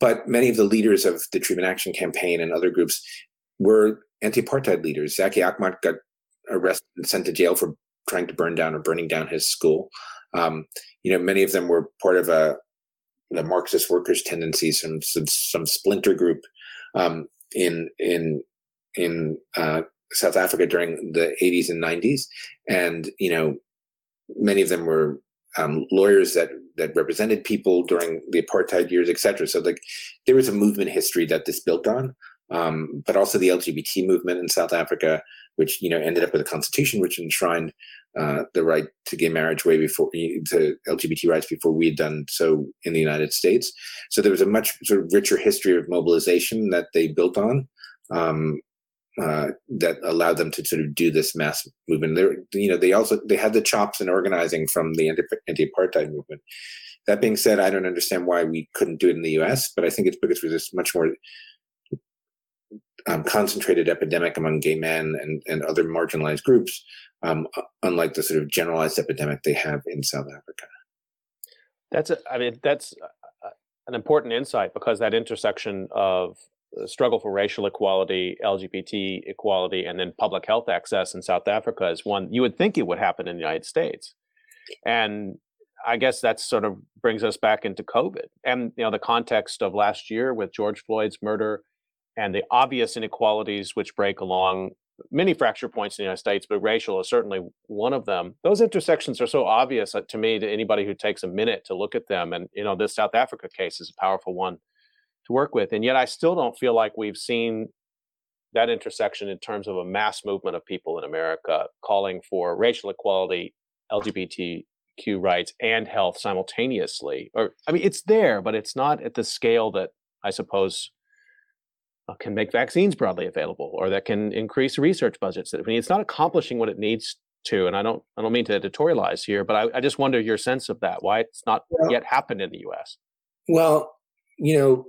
[SPEAKER 2] But many of the leaders of the Treatment Action Campaign and other groups were anti-apartheid leaders. Zackie Achmat got arrested and sent to jail for trying to burn down or burning down his school. Um, you know, many of them were part of a the Marxist workers' tendencies, some some, some splinter group um, in in in uh, South Africa during the 80s and 90s, and you know, many of them were um, lawyers that that represented people during the apartheid years, etc. So like, there was a movement history that this built on, um, but also the LGBT movement in South Africa, which you know ended up with a constitution which enshrined uh, the right to gay marriage way before to LGBT rights before we had done so in the United States. So there was a much sort of richer history of mobilization that they built on. Um, uh, that allowed them to sort of do this mass movement. They, you know, they also they had the chops in organizing from the anti-apartheid movement. That being said, I don't understand why we couldn't do it in the U.S., but I think it's because we're this much more um, concentrated epidemic among gay men and, and other marginalized groups, um, unlike the sort of generalized epidemic they have in South Africa.
[SPEAKER 1] That's a, I mean, that's an important insight because that intersection of struggle for racial equality, LGBT equality, and then public health access in South Africa is one you would think it would happen in the United States. And I guess that sort of brings us back into COVID and you know the context of last year with George Floyd's murder and the obvious inequalities which break along many fracture points in the United States, but racial is certainly one of them. Those intersections are so obvious uh, to me to anybody who takes a minute to look at them. And you know, this South Africa case is a powerful one to work with. And yet I still don't feel like we've seen that intersection in terms of a mass movement of people in America calling for racial equality, LGBTQ rights, and health simultaneously. Or I mean, it's there, but it's not at the scale that I suppose uh, can make vaccines broadly available or that can increase research budgets. I mean, it's not accomplishing what it needs to. And I don't, I don't mean to editorialize here, but I, I just wonder your sense of that. Why it's not well, yet happened in the U.S.
[SPEAKER 2] Well, you know,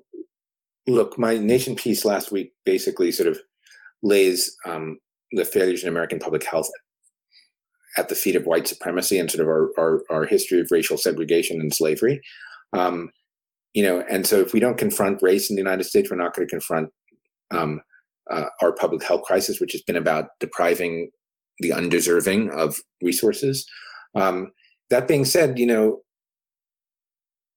[SPEAKER 2] look, my nation piece last week basically sort of lays um, the failures in American public health at the feet of white supremacy and sort of our, our, our history of racial segregation and slavery. Um, you know, and so if we don't confront race in the United States, we're not going to confront um, uh, our public health crisis, which has been about depriving the undeserving of resources. Um, that being said, you know,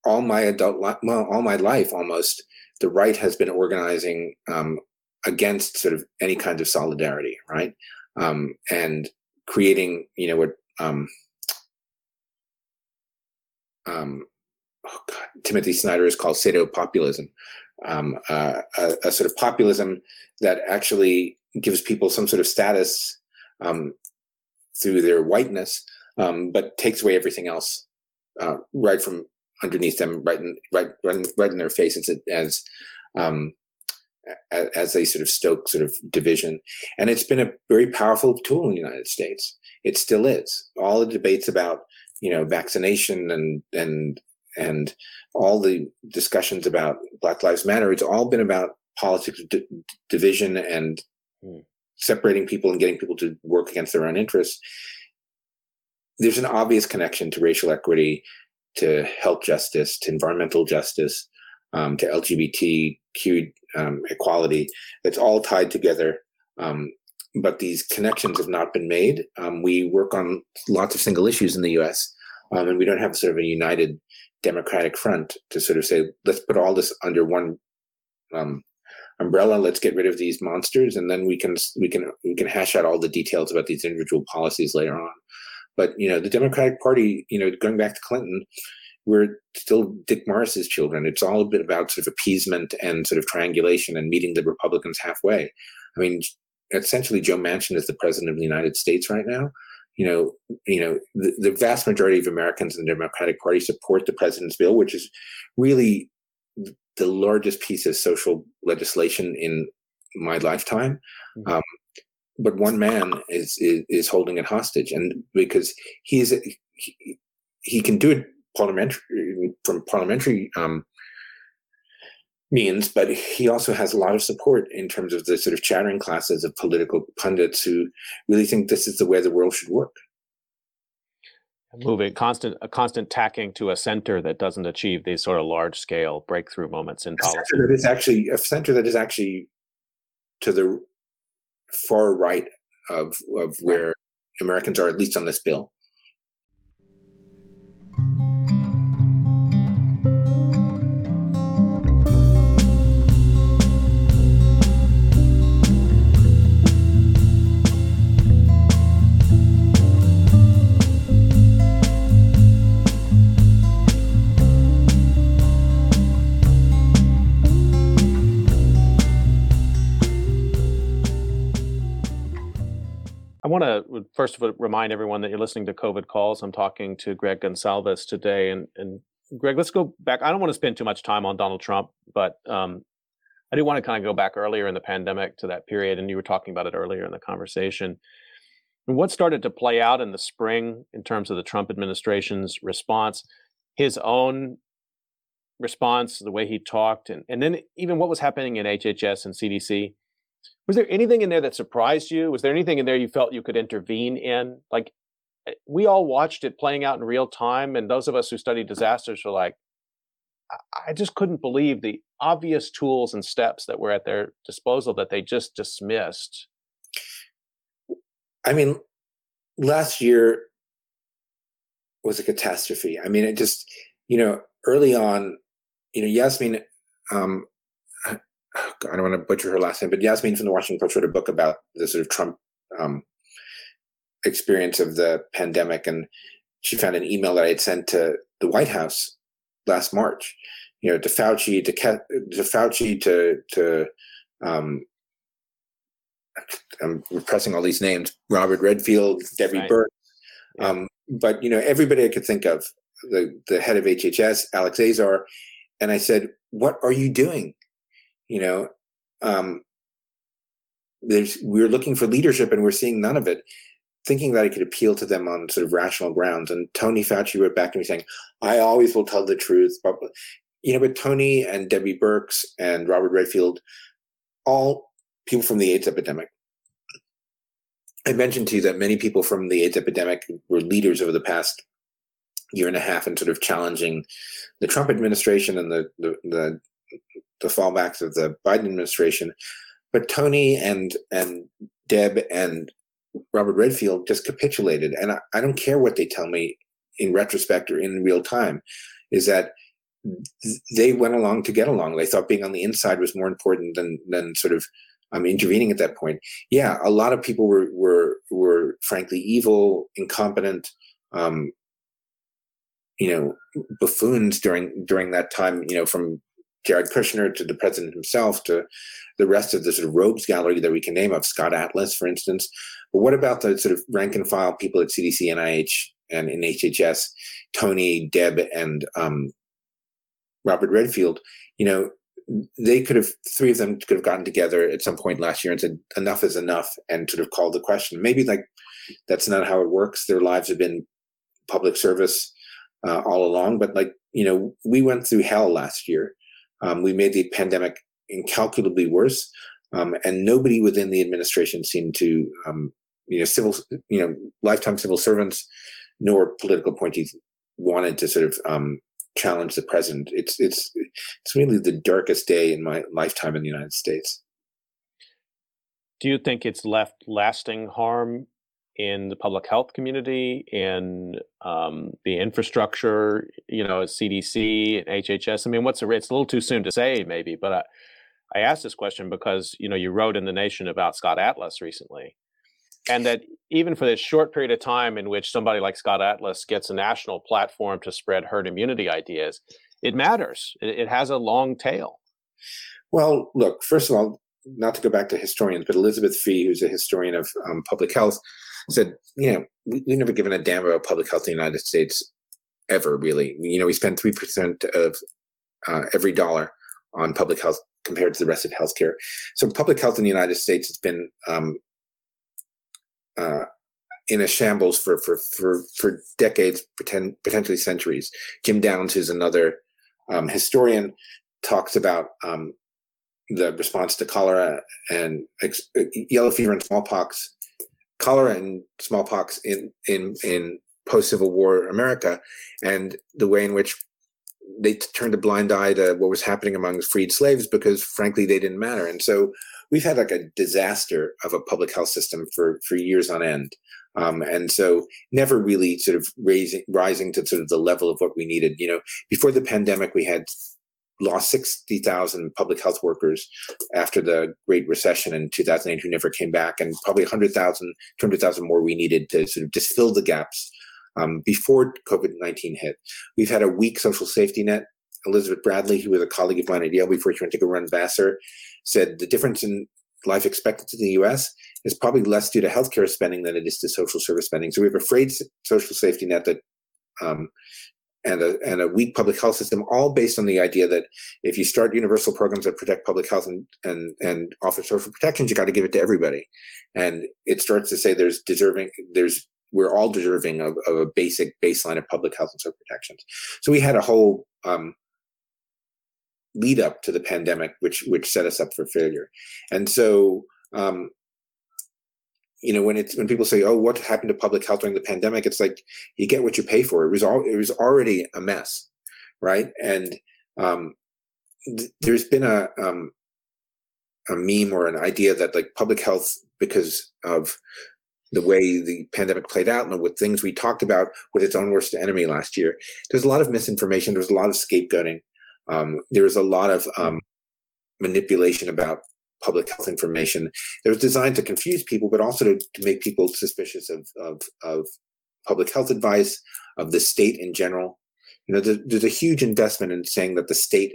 [SPEAKER 2] all my adult life, well, all my life almost, the right has been organizing um, against sort of any kind of solidarity, right? Um, and creating, you know, what um, um, oh God, Timothy Snyder is called pseudo populism, um, uh, a, a, sort of populism that actually gives people some sort of status um, through their whiteness, um, but takes away everything else uh, right from underneath them, right in right right in, right in their faces as um, as they sort of stoke sort of division. And it's been a very powerful tool in the United States. It still is. All the debates about you know vaccination and and and all the discussions about Black Lives Matter, it's all been about politics d- division and mm. separating people and getting people to work against their own interests. There's an obvious connection to racial equity, to health justice, to environmental justice, um, to LGBTQ um, equality. It's all tied together. Um, but these connections have not been made. Um, we work on lots of single issues in the US, um, and we don't have sort of a united democratic front to sort of say, let's put all this under one um, umbrella. Let's get rid of these monsters, and then we can we can we can hash out all the details about these individual policies later on. But you know, the Democratic Party, you know, going back to Clinton, we're still Dick Morris's children. It's all a bit about sort of appeasement and sort of triangulation and meeting the Republicans halfway. I mean, essentially, Joe Manchin is the president of the United States right now. You know, you know, the, the vast majority of Americans in the Democratic Party support the president's bill, which is really the largest piece of social legislation in my lifetime. Mm-hmm. Um, but one man is, is, is holding it hostage, and because he's he, he can do it parliamentary from parliamentary um, means, but he also has a lot of support in terms of the sort of chattering classes of political pundits who really think this is the way the world should work.
[SPEAKER 1] Moving constant a constant tacking to a center that doesn't achieve these sort of large scale breakthrough moments in policy.
[SPEAKER 2] That is actually a center that is actually to the far right of of where Americans are, at least on this bill.
[SPEAKER 1] Want to first of all remind everyone that you're listening to COVID calls. I'm talking to Greg Gonsalves today, and and Greg, let's go back. I don't want to spend too much time on Donald Trump, but um, I do want to kind of go back earlier in the pandemic to that period, and you were talking about it earlier in the conversation. And what started to play out in the spring in terms of the Trump administration's response, his own response, the way he talked, and, and then even what was happening in HHS and CDC was there anything in there that surprised you? Was there anything in there you felt you could intervene in? Like eh, we all watched it playing out in real time, and those of us who study disasters were like, I just couldn't believe the obvious tools and steps that were at their disposal that they just dismissed.
[SPEAKER 2] I mean, last year was a catastrophe. I mean, it just, you know, early on, you know, Yasmeen um, I don't want to butcher her last name, but Yasmeen from the Washington Post wrote a book about the sort of Trump um, experience of the pandemic, and she found an email that I had sent to the White House last March. You know, to Fauci, to to Fauci, to to um, I'm repressing all these names: Robert Redfield, Debbie right. Birx. Yeah. Um, but you know, everybody I could think of, the the head of HHS, Alex Azar, and I said, "What are you doing? You know um, there's we're looking for leadership and we're seeing none of it thinking that i could appeal to them on sort of rational grounds. And tony fauci wrote back to me saying i always will tell the truth but you know but tony and debbie birx and robert redfield all people from the aids epidemic. I mentioned to you that many people from the aids epidemic were leaders over the past year and a half and sort of challenging the Trump administration and the the, the, the fallbacks of the Biden administration. But Tony and and Deb and Robert Redfield just capitulated, and I, I don't care what they tell me in retrospect or in real time, is that they went along to get along. They thought being on the inside was more important than than sort of um, intervening at that point. Yeah, a lot of people were were were frankly evil, incompetent, um, you know, buffoons during during that time. You know, from Jared Kushner to the president himself to the rest of the sort of rogues gallery that we can name of Scott Atlas, for instance. But what about the sort of rank and file people at CDC, NIH, and in HHS, Tony, Deb, and um, Robert Redfield? You know, they could have three of them could have gotten together at some point last year and said enough is enough and sort of called the question. Maybe like that's not how it works. Their lives have been public service uh, all along, but like you know, we went through hell last year. Um, we made the pandemic incalculably worse, um, and nobody within the administration seemed to, um, you know, civil, you know, lifetime civil servants nor political appointees wanted to sort of um, challenge the president. It's it's it's really the darkest day in my lifetime in the United States.
[SPEAKER 1] Do you think it's left lasting harm in the public health community, in um, the infrastructure, you know, CDC and HHS? I mean, what's the It's a little too soon to say, maybe, but I, I asked this question because you know you wrote in the Nation about Scott Atlas recently, and that even for this short period of time in which somebody like Scott Atlas gets a national platform to spread herd immunity ideas, it matters. It, it has a long tail.
[SPEAKER 2] Well, look, first of all, not to go back to historians, but Elizabeth Fee, who's a historian of um, public health, said, you know, we, have never given a damn about public health in the United States ever, really. You know, we spend 3% of uh, every dollar on public health compared to the rest of healthcare. So public health in the United States has been um, uh, in a shambles for for for for decades, pretend, potentially centuries. Jim Downs, who's another um, historian, talks about um, the response to cholera and ex- yellow fever and smallpox, cholera and smallpox in in in post Civil War America, and the way in which they turned a blind eye to what was happening among freed slaves because, frankly, they didn't matter. And so we've had like a disaster of a public health system for for years on end. Um, and so never really sort of raising rising to sort of the level of what we needed. You know, before the pandemic, we had lost 60,000 public health workers after the Great Recession in 2008 who never came back, and probably 100,000, 200,000 more we needed to sort of just fill the gaps um, before COVID 19 hit. We've had a weak social safety net. Elizabeth Bradley, who was a colleague of mine at Yale before she went to go run Vassar, said the difference in life expectancy in the US is probably less due to healthcare spending than it is to social service spending. So we have a frayed social safety net that um, and a, and a weak public health system, all based on the idea that if you start universal programs that protect public health and and, and offer social protections, you got to give it to everybody. And it starts to say there's deserving, there's we're all deserving of, of a basic baseline of public health and social protections. So we had a whole um, lead up to the pandemic, which which set us up for failure. And so, um, you know, when it's when people say, "Oh, what happened to public health during the pandemic?" It's like you get what you pay for. It was all it was already a mess, right? And um, th- there's been a um, a meme or an idea that like public health because of the way the pandemic played out and with things we talked about with its own worst enemy last year. There's a lot of misinformation. There's a lot of scapegoating. Um, there was a lot of um, manipulation about public health information. It was designed to confuse people, but also to, to make people suspicious of, of, of public health advice, of the state in general. You know, there's, there's a huge investment in saying that the state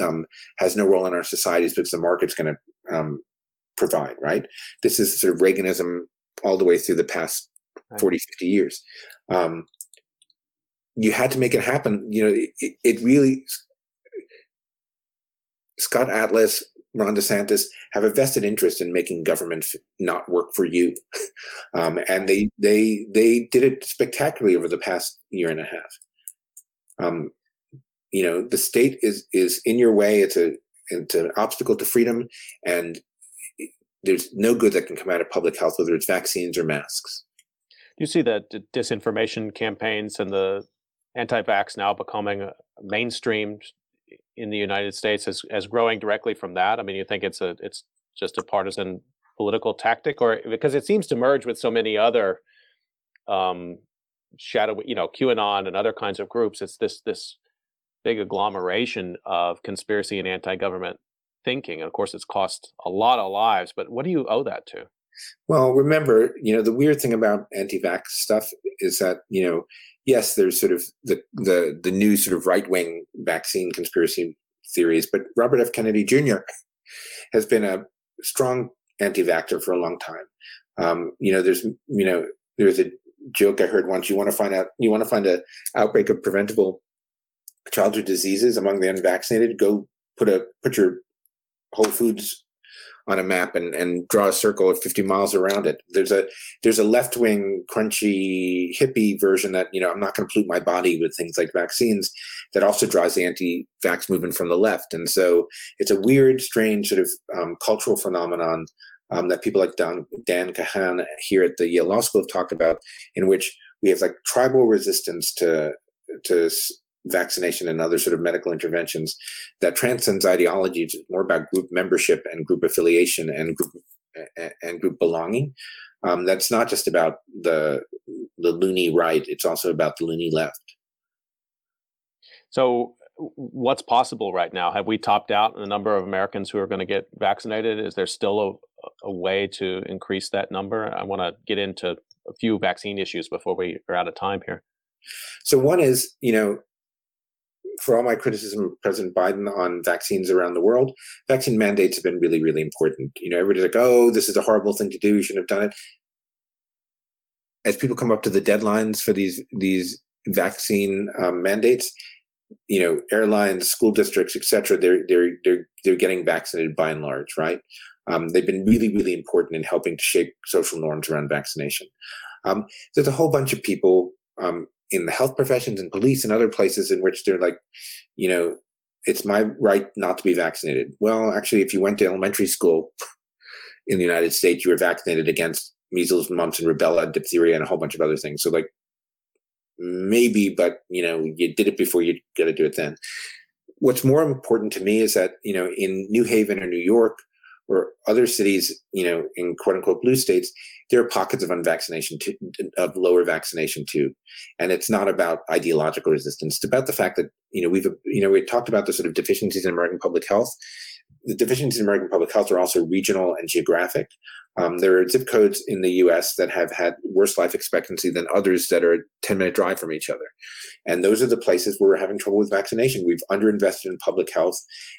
[SPEAKER 2] um, has no role in our societies because the market's going to um, provide, right? This is sort of Reaganism all the way through the past 40, 50 years. Um, you had to make it happen. You know, it, it really. Scott Atlas, Ron DeSantis have a vested interest in making government not work for you, um, and they they they did it spectacularly over the past year and a half. Um, you know, the state is is in your way. It's a it's an obstacle to freedom, and there's no good that can come out of public health, whether it's vaccines or masks.
[SPEAKER 1] you see the disinformation campaigns and the anti-vax now becoming mainstream in the United States as, as growing directly from that? I mean, you think it's a it's just a partisan political tactic, or because it seems to merge with so many other um, shadow, you know, QAnon and other kinds of groups. It's this this big agglomeration of conspiracy and anti-government thinking. And of course, it's cost a lot of lives. But what do you owe that to?
[SPEAKER 2] Well, remember, you know, the weird thing about anti-vax stuff is that, you know, yes, there's sort of the the the new sort of right-wing vaccine conspiracy theories, but Robert F. Kennedy Jr. has been a strong anti-vaxxer for a long time. Um, you know, there's you know, there's a joke I heard once. You want to find out, you want to find a outbreak of preventable childhood diseases among the unvaccinated. Go put a put your Whole Foods on a map and, and draw a circle of 50 miles around it. There's a there's a left wing crunchy hippie version that you know I'm not going to pollute my body with things like vaccines that also draws the anti-vax movement from the left. And so it's a weird, strange sort of um, cultural phenomenon um, that people like Dan, Dan Kahan here at the Yale Law School have talked about, in which we have like tribal resistance to to vaccination and other sort of medical interventions that transcends ideology. It's more about group membership and group affiliation and group and group belonging. Um, that's not just about the the loony right; it's also about the loony left.
[SPEAKER 1] So, what's possible right now? Have we topped out in the number of Americans who are going to get vaccinated? Is there still a, a way to increase that number? I want to get into a few vaccine issues before we are out of time here.
[SPEAKER 2] So, one is, you know, for all my criticism of President Biden on vaccines around the world, vaccine mandates have been really, really important. You know, everybody's like, oh, this is a horrible thing to do. You shouldn't have done it. As people come up to the deadlines for these these vaccine um, mandates, you know, airlines, school districts, et cetera, they're they're they're they're getting vaccinated by and large, right? Um, they've been really, really important in helping to shape social norms around vaccination. Um, there's a whole bunch of people um, in the health professions and police and other places in which they're like, you know, it's my right not to be vaccinated. Well, actually, if you went to elementary school in the United States, you were vaccinated against measles, mumps, and rubella, diphtheria, and a whole bunch of other things. So, like, maybe, but you know, you did it before you got to do it then. What's more important to me is that you know, in New Haven or New York, or other cities, you know, in quote unquote blue states, there are pockets of unvaccination, too, of lower vaccination too, and it's not about ideological resistance. It's about the fact that you know we've you know we talked about the sort of deficiencies in American public health. The deficiencies in American public health are also regional and geographic. Um, there are zip codes in the U.S. that have had worse life expectancy than others that are a 10 minute drive from each other. And those are the places where we're having trouble with vaccination. We've underinvested in public health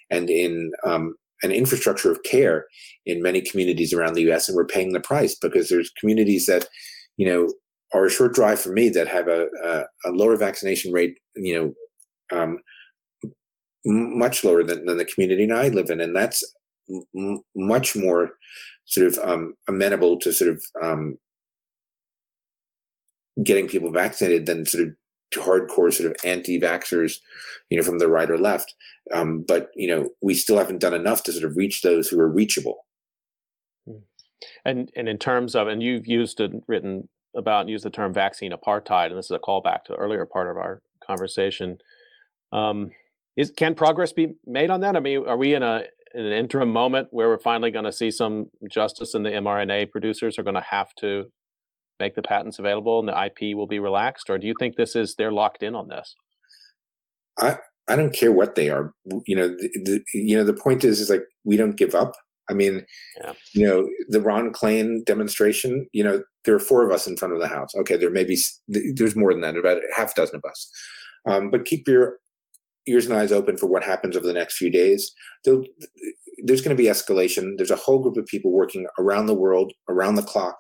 [SPEAKER 2] and in um, an infrastructure of care in many communities around the U.S. and we're paying the price because there's communities that, you know, are a short drive from me that have a, a, a lower vaccination rate, you know, um, much lower than, than the community I live in, and that's m- much more sort of um, amenable to sort of um, getting people vaccinated than sort of to hardcore sort of anti-vaxxers, you know, from the right or left. Um, but you know, we still haven't done enough to sort of reach those who are reachable.
[SPEAKER 1] Hmm. And and in terms of, and you've used and written about and used the term vaccine apartheid, and this is a callback to earlier part of our conversation. Um, is can progress be made on that? I mean, are we in a in an interim moment where we're finally going to see some justice and the mRNA producers are going to have to make the patents available and the IP will be relaxed, or do you think this is they're locked in on this?
[SPEAKER 2] I I don't care what they are. You know, the, the you know the point is is like we don't give up. I mean, yeah. you know, the Ron Klain demonstration. You know, there are four of us in front of the house. Okay, there may be there's more than that, about half a dozen of us. Um, but keep your ears and eyes open for what happens over the next few days. there's going to be escalation. There's a whole group of people working around the world, around the clock,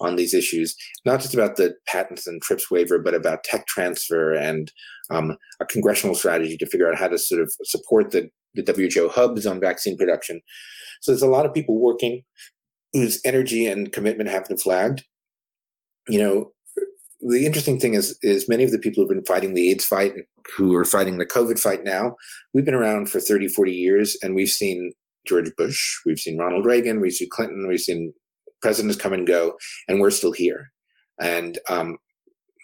[SPEAKER 2] on these issues, not just about the patents and TRIPS waiver, but about tech transfer and um, a congressional strategy to figure out how to sort of support the, the WHO hubs on vaccine production. So there's a lot of people working whose energy and commitment have been flagged. You know, the interesting thing is is many of the people who've been fighting the AIDS fight, who are fighting the COVID fight now, we've been around for 30, 40 years, and we've seen George Bush, we've seen Ronald Reagan, we've seen Clinton, we've seen presidents come and go, and we're still here. and um,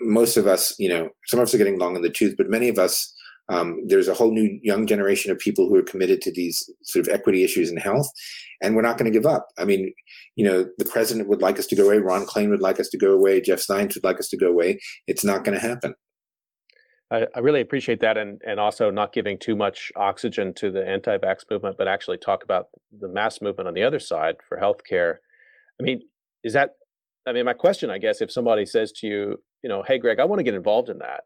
[SPEAKER 2] most of us, you know, some of us are getting long in the tooth, but many of us, um, there's a whole new young generation of people who are committed to these sort of equity issues in health, and we're not going to give up. I mean, you know, the president would like us to go away, Ron Klain would like us to go away, Jeff Zients would like us to go away. It's not going to happen.
[SPEAKER 1] I, I, really appreciate that, and and also not giving too much oxygen to the anti-vax movement, but actually talk about the mass movement on the other side for healthcare. I mean, is that? I mean, my question, I guess, if somebody says to you, you know, hey, Greg, I want to get involved in that.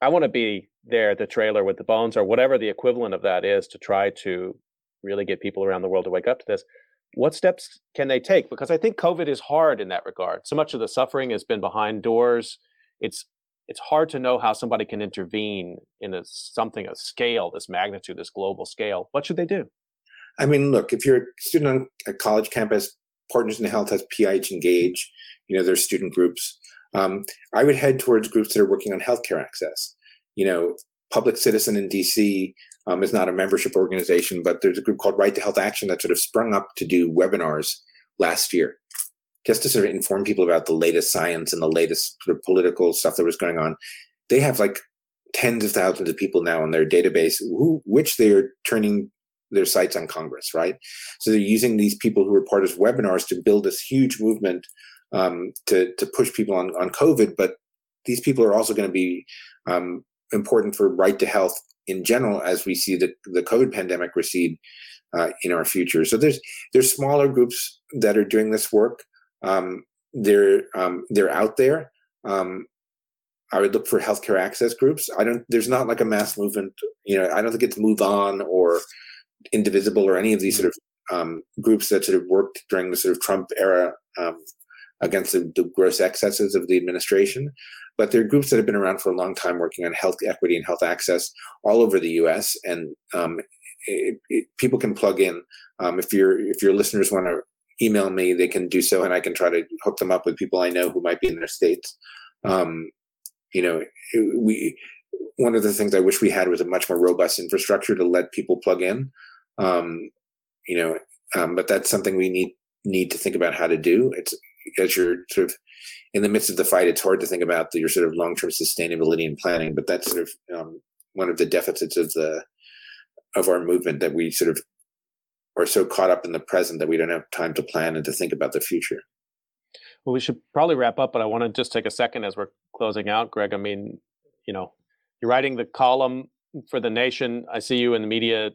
[SPEAKER 1] I want to be there at the trailer with the bones or whatever the equivalent of that is to try to really get people around the world to wake up to this. What steps can they take? Because I think COVID is hard in that regard. So much of the suffering has been behind doors. It's it's hard to know how somebody can intervene in a something a scale, this magnitude, this global scale. What should they do?
[SPEAKER 2] I mean, look, if you're a student on a college campus, Partners in Health has PIH Engage. You know, there's student groups. Um, I would head towards groups that are working on healthcare access. You know, Public Citizen in DC um, is not a membership organization, but there's a group called Right to Health Action that sort of sprung up to do webinars last year, just to sort of inform people about the latest science and the latest sort of political stuff that was going on. They have like tens of thousands of people now in their database, who, which they are turning their sights on Congress, right? So they're using these people who are part of webinars to build this huge movement um, to to push people on on COVID. But these people are also going to be um, important for right to health in general as we see the the COVID pandemic recede uh, in our future. So there's there's smaller groups that are doing this work. Um, they're um, they're out there. Um, I would look for healthcare access groups. I don't. There's not like a mass movement. You know, I don't think it's MoveOn or Indivisible or any of these sort of um, groups that sort of worked during the sort of Trump era um, against the, the, gross excesses of the administration. But there are groups that have been around for a long time working on health equity and health access all over the U.S. And um, it, it, people can plug in. Um, if your if your listeners want to email me, they can do so, and I can try to hook them up with people I know who might be in their states. Um, you know, we one of the things I wish we had was a much more robust infrastructure to let people plug in. Um, you know, um, but that's something we need need to think about how to do. It's as you're sort of in the midst of the fight, it's hard to think about the, your sort of long term sustainability and planning. But that's sort of um, one of the deficits of the of our movement that we sort of are so caught up in the present that we don't have time to plan and to think about the future.
[SPEAKER 1] Well, we should probably wrap up, but I want to just take a second as we're closing out, Greg. I mean, you know, you're writing the column for the Nation. I see you in the media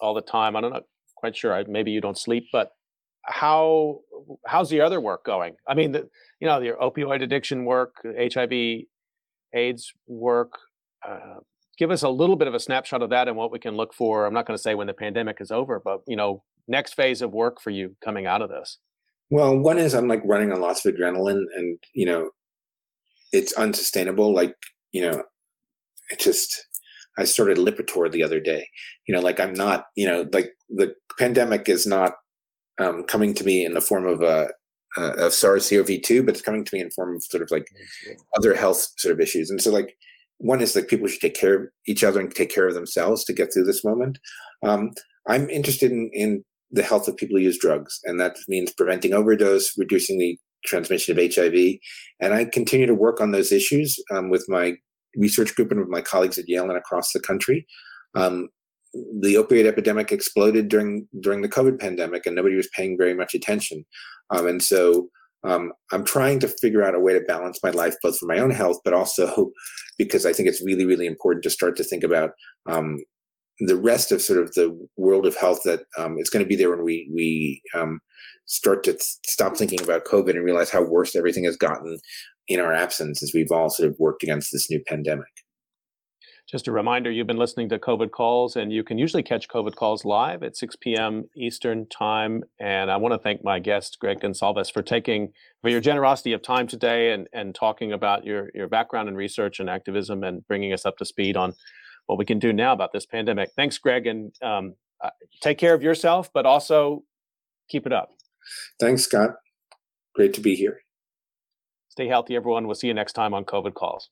[SPEAKER 1] all the time. I'm not quite sure. Maybe you don't sleep, but how how's the other work going? I mean, the, you know, your opioid addiction work, HIV, AIDS work. Uh, give us a little bit of a snapshot of that and what we can look for. I'm not going to say when the pandemic is over, but you know, next phase of work for you coming out of this.
[SPEAKER 2] Well, one is I'm like running on lots of adrenaline, and you know, it's unsustainable. Like you know, it just I started Lipitor the other day. You know, like I'm not, you know, like the pandemic is not um, coming to me in the form of a uh, of SARS-CoV-2, but it's coming to me in form of sort of like other health sort of issues. And so, like, one is like people should take care of each other and take care of themselves to get through this moment. Um, I'm interested in, in the health of people who use drugs, and that means preventing overdose, reducing the transmission of HIV. And I continue to work on those issues um, with my research group and with my colleagues at Yale and across the country. Um, the opioid epidemic exploded during during the COVID pandemic, and nobody was paying very much attention. Um, and so um, I'm trying to figure out a way to balance my life, both for my own health, but also because I think it's really, really important to start to think about um, the rest of sort of the world of health that um, it's going to be there when we we um, start to th- stop thinking about COVID and realize how worse everything has gotten in our absence as we've all sort of worked against this new pandemic.
[SPEAKER 1] Just a reminder, you've been listening to COVID Calls, and you can usually catch COVID Calls live at 6 p.m. Eastern Time. And I want to thank my guest, Greg Gonsalves, for taking for your generosity of time today and, and talking about your, your background in research and activism and bringing us up to speed on what we can do now about this pandemic. Thanks, Greg, and um, uh, take care of yourself, but also keep it up.
[SPEAKER 2] Thanks, Scott. Great to be here.
[SPEAKER 1] Stay healthy, everyone. We'll see you next time on COVID Calls.